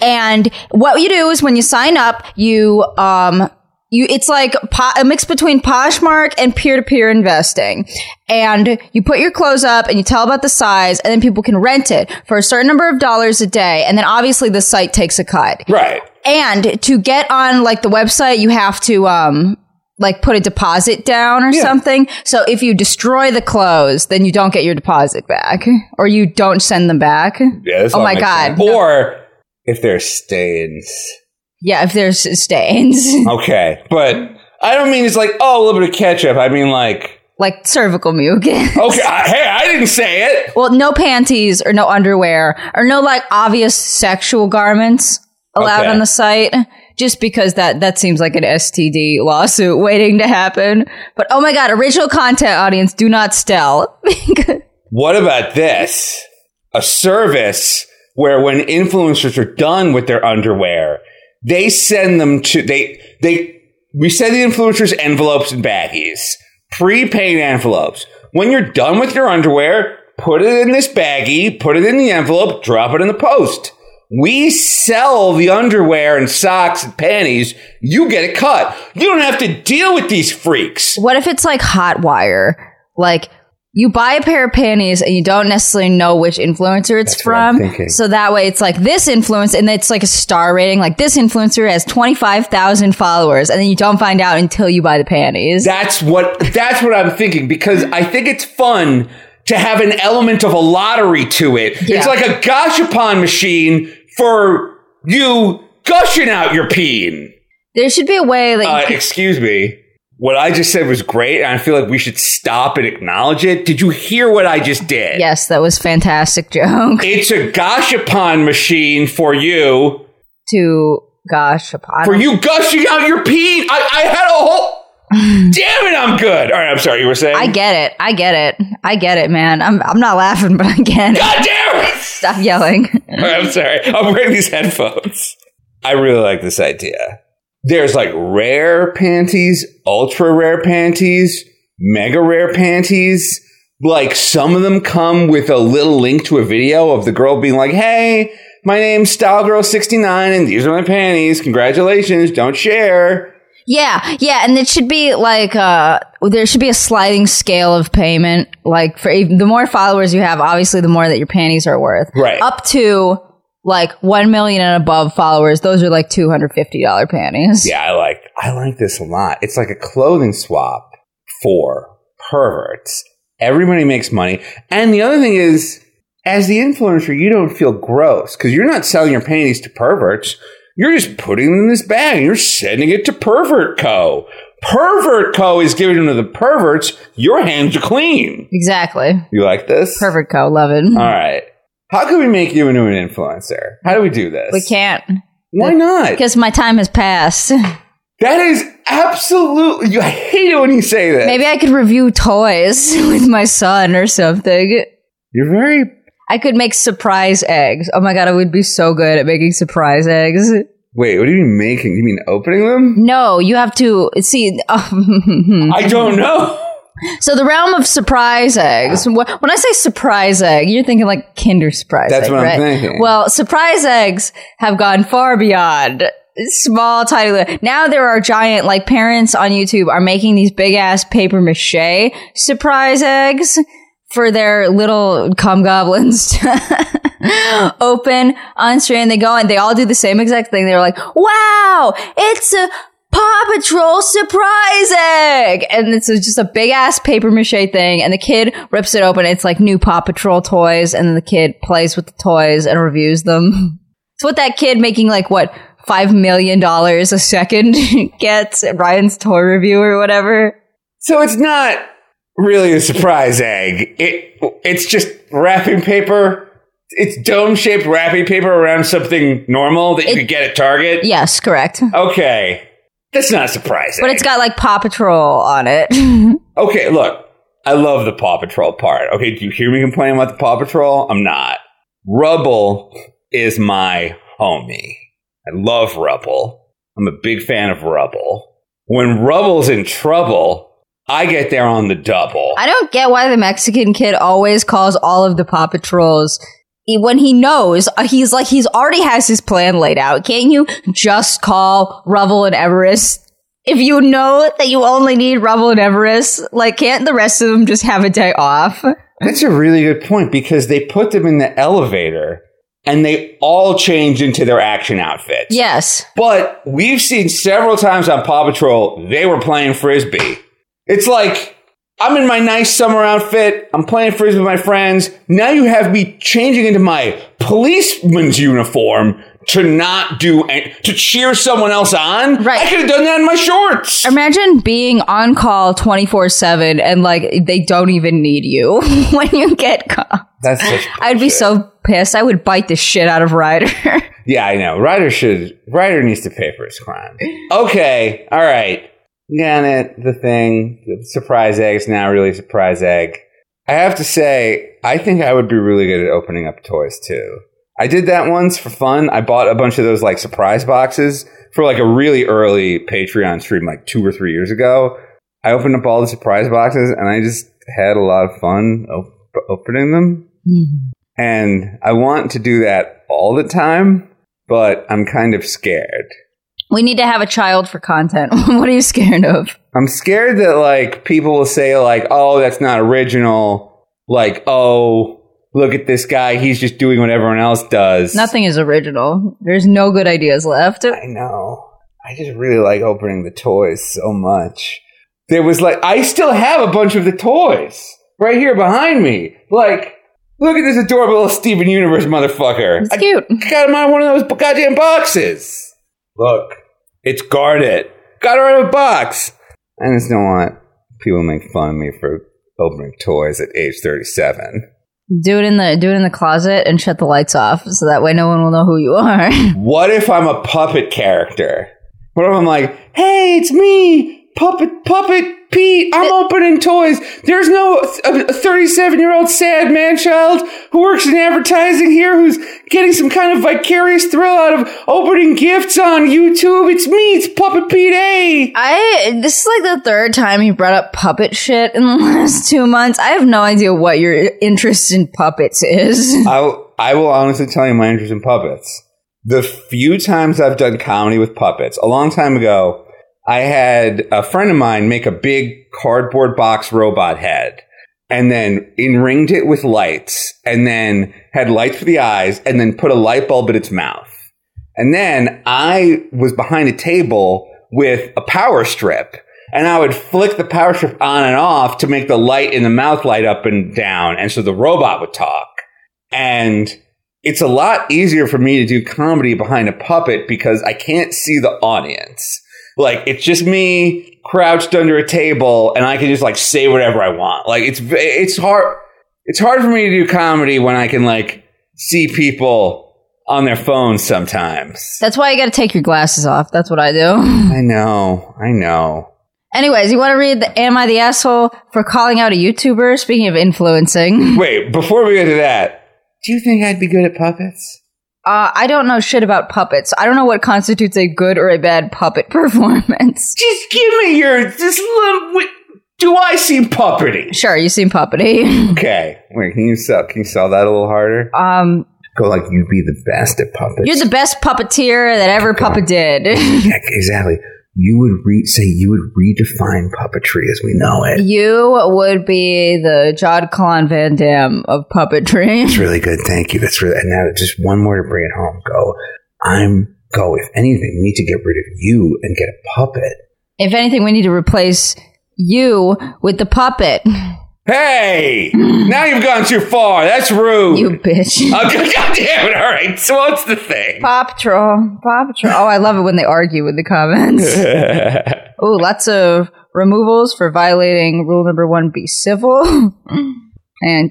And what you do is when you sign up, you um you it's like po- a mix between Poshmark and peer to peer investing. And you put your clothes up and you tell about the size, and then people can rent it for a certain number of dollars a day. And then obviously the site takes a cut. Right. And to get on like the website, you have to um like put a deposit down or Yeah. something. So if you destroy the clothes, then you don't get your deposit back, or you don't send them back. Yeah, Oh my God. sense. Or if there are stains. Yeah, if there's stains, Okay. But I don't mean it's like, oh, a little bit of ketchup. I mean like, like cervical mucus. okay, I, hey, I didn't say it. Well, no panties or no underwear or no like obvious sexual garments allowed Okay. on the site. Just because that that seems like an STD lawsuit waiting to happen. But oh my god, original content audience, do not steal. What about this? A service where when influencers are done with their underwear, they send them to they they we send the influencers envelopes and baggies, prepaid envelopes. When you're done with your underwear, put it in this baggie, put it in the envelope, drop it in the post. We sell the underwear and socks and panties. You get a cut. You don't have to deal with these freaks. What if it's like hot wire? Like you buy a pair of panties and you don't necessarily know which influencer it's That's from. So that way it's like this influence and it's like a star rating. Like this influencer has 25,000 followers and then you don't find out until you buy the panties. That's what that's what I'm thinking because I think it's fun to have an element of a lottery to it. It's like a gashapon machine for you gushing out your peen. there should be a way that Uh, could, excuse me. What I just said was great, and I feel like we should stop and acknowledge it. Did you hear what I just did? Yes, that was fantastic joke. It's a gashapon machine for you, to gosh, upon for you gushing out your pee. I, I had a whole. Damn it, I'm good. All right, I'm sorry. You were saying? I get it. I get it. I get it, man. I'm I'm not laughing, but I get it. God damn it! Stop yelling. I'm sorry. I'm wearing these headphones. I really like this idea. There's like rare panties, ultra rare panties, mega rare panties. Like some of them come with a little link to a video of the girl being like, "Hey, my name's Style Girl 69 and these are my panties. Congratulations, don't share." Yeah, yeah, and it should be like uh there should be a sliding scale of payment. Like for the more followers you have, obviously the more that your panties are worth. Right. Up to like one million and above followers, those are like two hundred fifty dollar panties. Yeah, I like I like this a lot. It's like a clothing swap for perverts. Everybody makes money. And the other thing is, as the influencer, you don't feel gross because you're not selling your panties to perverts. You're just putting them in this bag and you're sending it to Pervert Co. Pervert Co. is giving them to the perverts. Your hands are clean. Exactly. You like this? Pervert co, love it. All right. How can we make you into an influencer? How do we do this? We can't Why not? because my time has passed. That is absolutely. You, I hate it when you say that. Maybe I could review toys with my son or something. You're very. I could make surprise eggs. Oh my god, I would be so good at making surprise eggs. Wait, what do you mean making? You mean opening them? No, you have to see. I don't know. So the realm of surprise eggs. When I say surprise egg, you're thinking like Kinder surprise. That's egg, what I'm right? thinking. Well, surprise eggs have gone far beyond small, tiny. Now there are giant. Like parents on YouTube are making these big ass paper mache surprise eggs for their little cum goblins to open on stream. They go and they all do the same exact thing. They're like, wow, it's a Paw Patrol surprise egg. And it's just a big ass paper mache thing. And the kid rips it open. It's like new Paw Patrol toys. And then the kid plays with the toys and reviews them. It's what that kid making like what? Five million dollars a second gets at Ryan's toy review or whatever. So it's not really a surprise egg. It it's just wrapping paper. It's dome shaped wrapping paper around something normal that you It- could get at Target. Yes, correct. Okay, that's not a surprise. But it's got like Paw Patrol on it. Okay, look, I love the Paw Patrol part. Okay, do you hear me complaining about the Paw Patrol? I'm not. Rubble is my homie. I love Rubble. I'm a big fan of Rubble. When Rubble's in trouble, I get there on the double. I don't get why the Mexican kid always calls all of the Paw Patrols when he knows uh, he's like he's already has his plan laid out. Can't you just call Rubble and Everest? If you know that you only need Rubble and Everest, like can't the rest of them just have a day off? That's a really good point because they put them in the elevator and they all change into their action outfits. Yes. But we've seen several times on Paw Patrol, they were playing frisbee. It's like, I'm in my nice summer outfit, I'm playing frisbee with my friends. Now you have me changing into my policeman's uniform to not do, an- to cheer someone else on. Right. I could have done that in my shorts. Imagine being on call 24/7 and like they don't even need you when you get caught. That's such I'd be so pissed. I would bite the shit out of Ryder. Yeah, I know. Ryder should. Ryder needs to pay for his crime. Okay, all right. It. The thing. The surprise egg's now really surprise egg. I have to say, I think I would be really good at opening up toys too. I did that once for fun. I bought a bunch of those like surprise boxes for like a really early Patreon stream, like two or three years ago. I opened up all the surprise boxes and I just had a lot of fun op- opening them. Mm-hmm. And I want to do that all the time, but I'm kind of scared. We need to have a child for content. what are you scared of? I'm scared that like people will say like, "Oh, that's not original." Like, "Oh, look at this guy. He's just doing what everyone else does." Nothing is original. There's no good ideas left. I know. I just really like opening the toys so much. There was like I still have a bunch of the toys right here behind me. Like, look at this adorable little Steven Universe motherfucker. It's I cute. got him out of one of those goddamn boxes. Look, it's guarded. Got her in a box. I just don't want people to make fun of me for opening toys at age 37. Do it in the do it in the closet and shut the lights off so that way no one will know who you are. What if I'm a puppet character? What if I'm like, hey, it's me, puppet, puppet, Pete, I'm opening toys. There's no uh, 37 year old sad man child who works in advertising here who's getting some kind of vicarious thrill out of opening gifts on YouTube. It's me, it's Puppet Pete A. I this is like the third time you brought up puppet shit in the last two months. I have no idea what your interest in puppets is. I, I will honestly tell you my interest in puppets. The few times I've done comedy with puppets, a long time ago, I had a friend of mine make a big cardboard box robot head and then enringed it with lights and then had lights for the eyes and then put a light bulb in its mouth. And then I was behind a table with a power strip and I would flick the power strip on and off to make the light in the mouth light up and down. And so the robot would talk. And it's a lot easier for me to do comedy behind a puppet because I can't see the audience. Like it's just me crouched under a table and I can just like say whatever I want. Like it's it's hard it's hard for me to do comedy when I can like see people on their phones sometimes. That's why you got to take your glasses off. That's what I do. I know. I know. Anyways, you want to read the Am I the Asshole for calling out a YouTuber? Speaking of influencing. Wait, before we get to that, do you think I'd be good at puppets? Uh, I don't know shit about puppets. I don't know what constitutes a good or a bad puppet performance. Just give me your this little. Do I seem puppety? Sure, you seem puppety. Okay, wait. Can you sell? Can you sell that a little harder? Um, Go like you'd be the best at puppets. you're the best puppeteer that ever puppet did. Yeah, exactly. You would re- say you would redefine puppetry as we know it. you would be the Jean Claude Van Damme of puppetry. It's really good. Thank you. That's really. And now just one more to bring it home. Go. I'm go. If anything, we need to get rid of you and get a puppet. If anything, we need to replace you with the puppet. Hey! now you've gone too far. That's rude. You bitch. Oh, God damn it! All right. So what's the thing? Paw Patrol. Paw Patrol. Oh, I love it when they argue with the comments. oh, lots of removals for violating rule number one be civil. and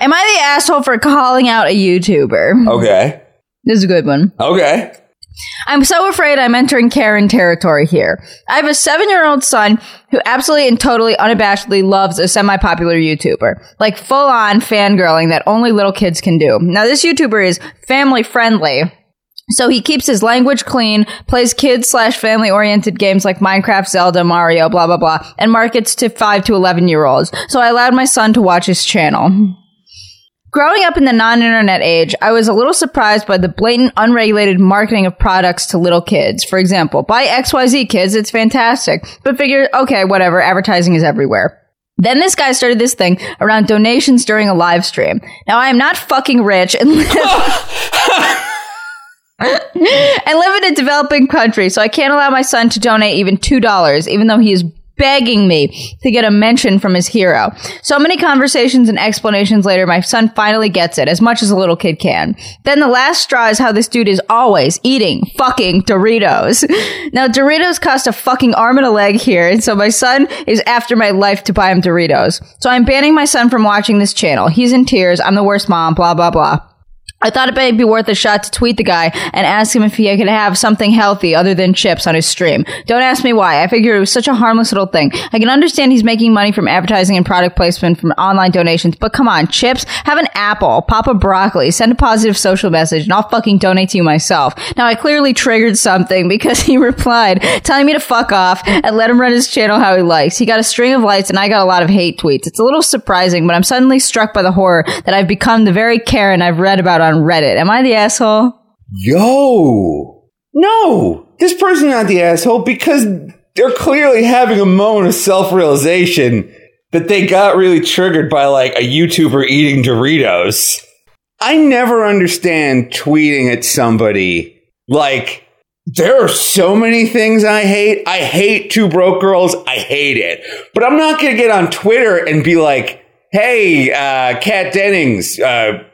am I the asshole for calling out a YouTuber? okay. This is a good one. Okay. I'm so afraid I'm entering Karen territory here. I have a seven year old son who absolutely and totally unabashedly loves a semi popular YouTuber. Like full on fangirling that only little kids can do. Now, this YouTuber is family friendly. So he keeps his language clean, plays kids slash family oriented games like Minecraft, Zelda, Mario, blah, blah, blah, and markets to 5 to 11 year olds. So I allowed my son to watch his channel. Growing up in the non internet age, I was a little surprised by the blatant, unregulated marketing of products to little kids. For example, buy XYZ kids, it's fantastic. But figure, okay, whatever, advertising is everywhere. Then this guy started this thing around donations during a live stream. Now I am not fucking rich and live and live in a developing country, so I can't allow my son to donate even $2, even though he is begging me to get a mention from his hero. So many conversations and explanations later, my son finally gets it, as much as a little kid can. Then the last straw is how this dude is always eating fucking Doritos. Now, Doritos cost a fucking arm and a leg here, and so my son is after my life to buy him Doritos. So I'm banning my son from watching this channel. He's in tears. I'm the worst mom, blah, blah, blah. I thought it might be worth a shot to tweet the guy and ask him if he could have something healthy other than chips on his stream. Don't ask me why. I figured it was such a harmless little thing. I can understand he's making money from advertising and product placement from online donations, but come on, chips, have an apple, pop a broccoli, send a positive social message, and I'll fucking donate to you myself. Now, I clearly triggered something because he replied, telling me to fuck off and let him run his channel how he likes. He got a string of likes and I got a lot of hate tweets. It's a little surprising, but I'm suddenly struck by the horror that I've become the very Karen I've read about on Reddit. Am I the asshole? Yo. No. This person's not the asshole because they're clearly having a moment of self realization that they got really triggered by like a YouTuber eating Doritos. I never understand tweeting at somebody like, there are so many things I hate. I hate two broke girls. I hate it. But I'm not going to get on Twitter and be like, hey, uh, Kat Dennings, uh,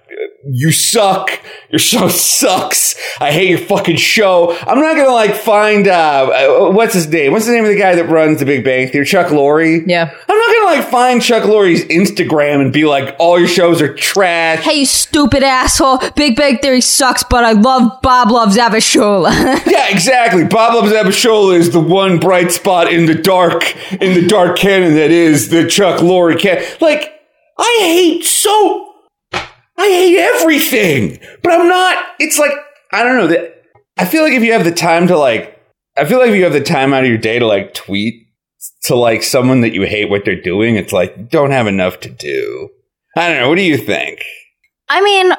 you suck. Your show sucks. I hate your fucking show. I'm not gonna like find uh, uh what's his name? What's the name of the guy that runs the Big Bang Theory? Chuck Lorre. Yeah. I'm not gonna like find Chuck Lorre's Instagram and be like, all your shows are trash. Hey, you stupid asshole. Big Bang Theory sucks, but I love Bob Loves Abishola. Yeah, exactly. Bob Loves Abishola is the one bright spot in the dark, in the dark canon that is the Chuck Lorre canon. Like, I hate so, I hate everything, but I'm not. It's like I don't know that. I feel like if you have the time to like, I feel like if you have the time out of your day to like tweet to like someone that you hate what they're doing, it's like don't have enough to do. I don't know. What do you think? I mean,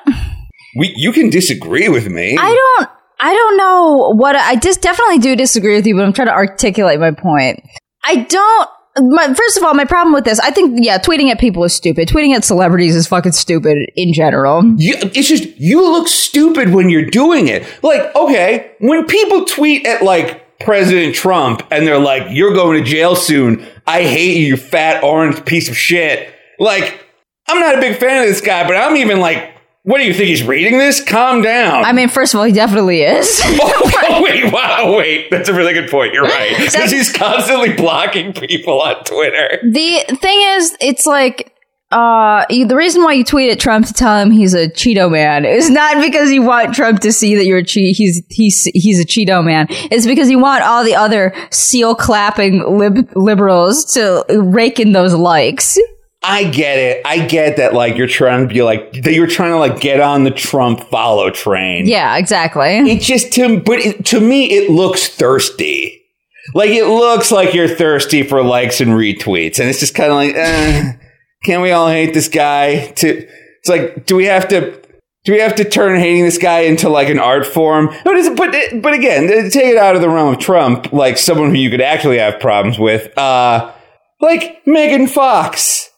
We, you can disagree with me. I don't I don't know what I just definitely do disagree with you, but I'm trying to articulate my point. I don't my, first of all, my problem with this, I think, yeah, tweeting at people is stupid. Tweeting at celebrities is fucking stupid in general. You, it's just you look stupid when you're doing it. Like, okay, when people tweet at like President Trump and they're like, "You're going to jail soon. I hate you, you fat orange piece of shit." Like, I'm not a big fan of this guy, but I'm even like, what do you think he's reading this? Calm down. I mean, first of all, he definitely is. oh, wait, wow, wait. That's a really good point. You're right. Because he's constantly blocking people on Twitter. the thing is, it's like, uh, the reason why you tweet at Trump to tell him he's a Cheeto man is not because you want Trump to see that you're a che- he's he's he's a Cheeto man. It's because you want all the other seal clapping lib- liberals to rake in those likes. I get it. I get that, like, you're trying to be like, that you're trying to, like, get on the Trump follow train. Yeah, exactly. It just, to, but it, to me, it looks thirsty. Like, it looks like you're thirsty for likes and retweets. And it's just kind of like, eh, can't we all hate this guy? To, it's like, do we have to, do we have to turn hating this guy into like an art form? But, it's, but, but again, take it out of the realm of Trump, like someone who you could actually have problems with, uh, like Megan Fox.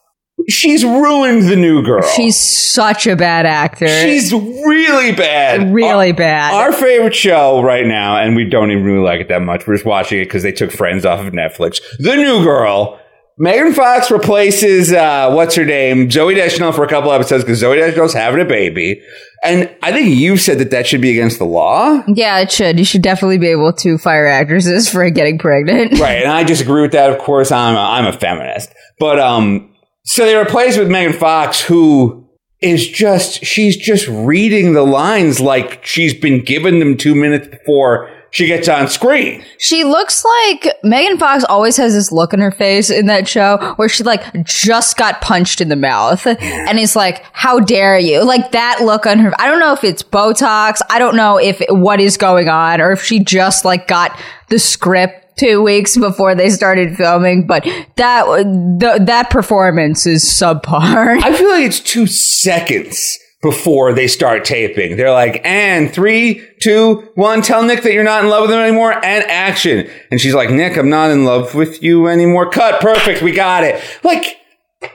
She's ruined the new girl. She's such a bad actor. She's really bad. really Our- bad. Our favorite show right now, and we don't even really like it that much. We're just watching it because they took Friends off of Netflix. The New Girl. Megan Fox replaces uh, what's her name, Zooey Deschanel, for a couple episodes because Zooey Deschanel's having a baby, and I think you said that that should be against the law, yeah, it should. You should definitely be able to fire actresses for getting pregnant. right? And I disagree with that. Of course, I'm a, I'm a feminist, but um, so they replaced with Megan Fox, who is just she's just reading the lines like she's been given them two minutes before she gets on screen. She looks like Megan Fox always has this look in her face in that show where she like just got punched in the mouth and it's like, how dare you? Like that look on her. I don't know if it's Botox. I don't know if what is going on or if she just like got the script two weeks before they started filming, but that, the, that performance is subpar. I feel like it's two seconds before they start taping. They're like, and three, two, one, tell Nick that you're not in love with him anymore, and action. And she's like, Nick, I'm not in love with you anymore. Cut, perfect, we got it. Like,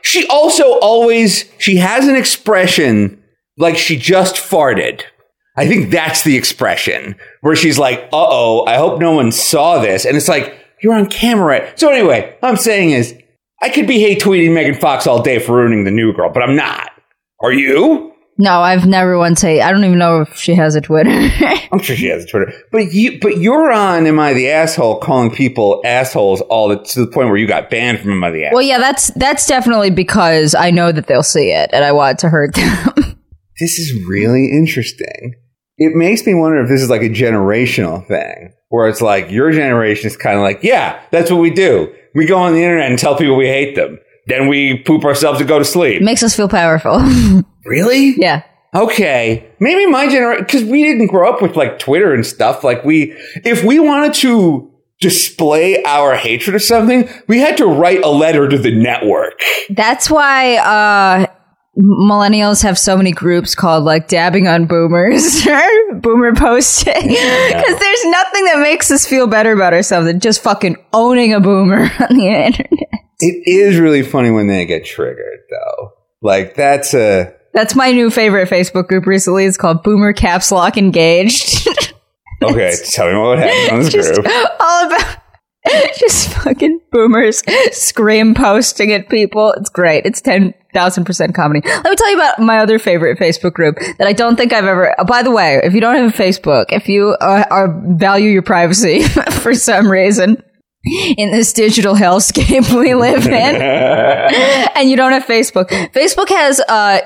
she also always, she has an expression like she just farted. I think that's the expression where she's like, uh oh, I hope no one saw this. And it's like, you're on camera. So anyway, what I'm saying is, I could be hate tweeting Megan Fox all day for ruining the new girl, but I'm not. Are you? no, I've never once say, I don't even know if she has a Twitter. I'm sure she has a Twitter, but you, but you're on Am I the Asshole calling people assholes all the, to the point where you got banned from Am I the Asshole. well, yeah, that's, that's definitely because I know that they'll see it and I want to hurt them. this is really interesting. It makes me wonder if this is like a generational thing where it's like your generation is kind of like, yeah, that's what we do. We go on the internet and tell people we hate them. Then we poop ourselves and go to sleep. Makes us feel powerful. Really? yeah. Okay. Maybe my generation, because we didn't grow up with like Twitter and stuff. Like we, if we wanted to display our hatred of something, we had to write a letter to the network. That's why uh millennials have so many groups called like dabbing on boomers or boomer posting because there's nothing that makes us feel better about ourselves than just fucking owning a boomer on the internet. It is really funny when they get triggered though. Like that's a, That's my new favorite Facebook group recently. It's called Boomer Caps Lock Engaged. okay, tell me what happened on this group. all about Just fucking boomers scream posting at people. It's great. It's 10,000% comedy. Let me tell you about my other favorite Facebook group that I don't think I've ever. oh, by the way, if you don't have a Facebook, if you uh, are value your privacy for some reason, in this digital hellscape we live in, and you don't have Facebook, Facebook has uh,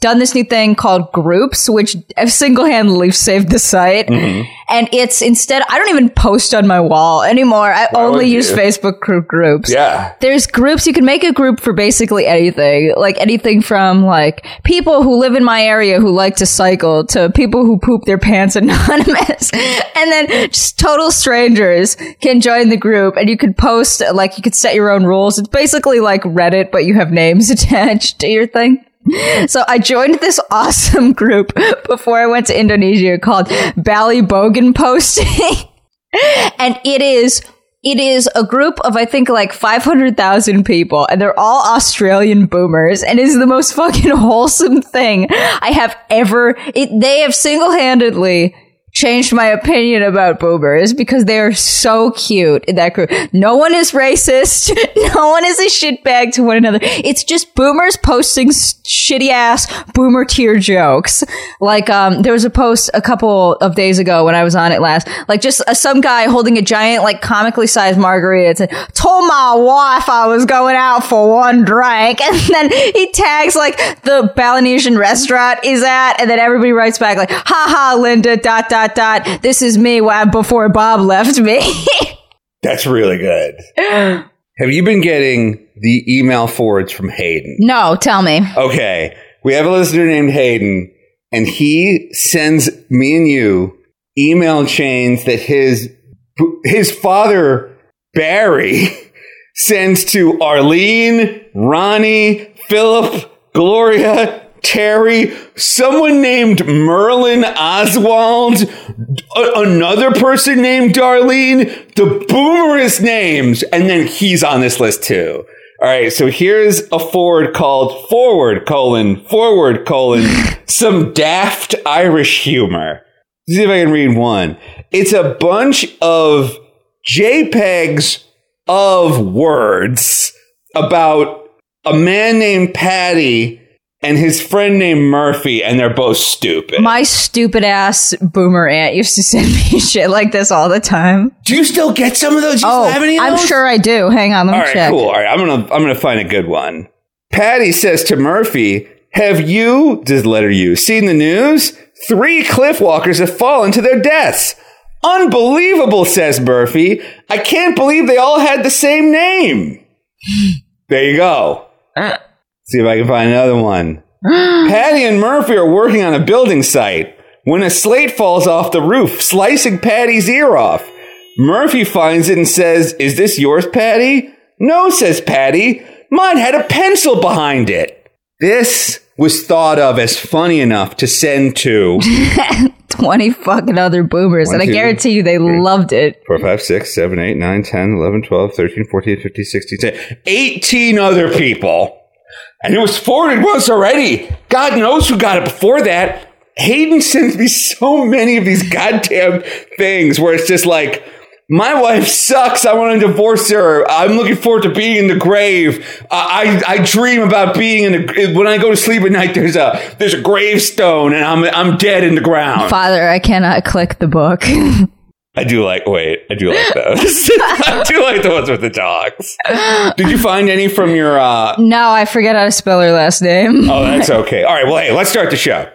done this new thing called groups, which I've single-handedly saved the site. Mm-hmm. And it's instead, I don't even post on my wall anymore. I only use you? Facebook group groups. Yeah. There's groups, you can make a group for basically anything. Like anything from like people who live in my area who like to cycle to people who poop their pants anonymous. and then just total strangers can join the group and you could post, like you could set your own rules. It's basically like Reddit, but you have names attached to your thing. So I joined this awesome group before I went to Indonesia called Bali Bogan Posting. and it is it is a group of I think like 500,000 people and they're all Australian boomers and it's the most fucking wholesome thing I have ever it, they have single-handedly changed my opinion about boomers because they are so cute in that group. No one is racist. No one is a shitbag to one another. It's just boomers posting shitty ass boomer tier jokes. Like, um, there was a post a couple of days ago when I was on it last, like just uh, some guy holding a giant, like comically sized margarita. It said, told my wife I was going out for one drink. And then he tags like the Balinesian restaurant is at, and then everybody writes back like, ha ha, Linda, dot, dot, dot. This is me before Bob left me. That's really good. Have you been getting the email forwards from Hayden? no, tell me. Okay. We have a listener named Hayden, and he sends me and you email chains that his his father Barry sends to Arlene, Ronnie, Philip, Gloria, Terry, someone named Merlin Oswald, a- another person named Darlene, the boomerest names, and then he's on this list too. All right, so here's a forward called forward colon forward colon some daft Irish humor. Let's see if I can read one. It's a bunch of JPEGs of words about a man named Patty and his friend named Murphy, and they're both stupid. My stupid ass boomer aunt used to send me shit like this all the time. Do you still get some of those? Do you Oh, still have any of I'm those? sure I do. Hang on, let me All right, check. cool. All right, I'm gonna I'm gonna find a good one. Patty says to Murphy, "Have you, does the letter U, seen the news? Three cliff walkers have fallen to their deaths. Unbelievable," says Murphy. "I can't believe they all had the same name." there you go. Uh, See if I can find another one. Patty and Murphy are working on a building site when a slate falls off the roof, slicing Patty's ear off. Murphy finds it and says, Is this yours, Patty? No, says Patty. Mine had a pencil behind it. This was thought of as funny enough to send to 20 fucking other boomers, One, and I two, guarantee you they three. loved it. 4, 5, 6, 7, 8, 9, 10, 11, 12, 13, 14, 15, 16, 17, 18 other people. And it was forwarded once already. God knows who got it before that. Hayden sends me so many of these goddamn things where it's just like, my wife sucks. I want to divorce her. I'm looking forward to being in the grave. I, I, I dream about being in the when I go to sleep at night. There's a there's a gravestone, and I'm I'm dead in the ground. Father, I cannot click the book. I do like. Wait, I do like those. I do like the ones with the dogs. Did you find any from your? uh no, I forget how to spell her last name. Oh, that's okay. All right. Well, hey, let's start the show.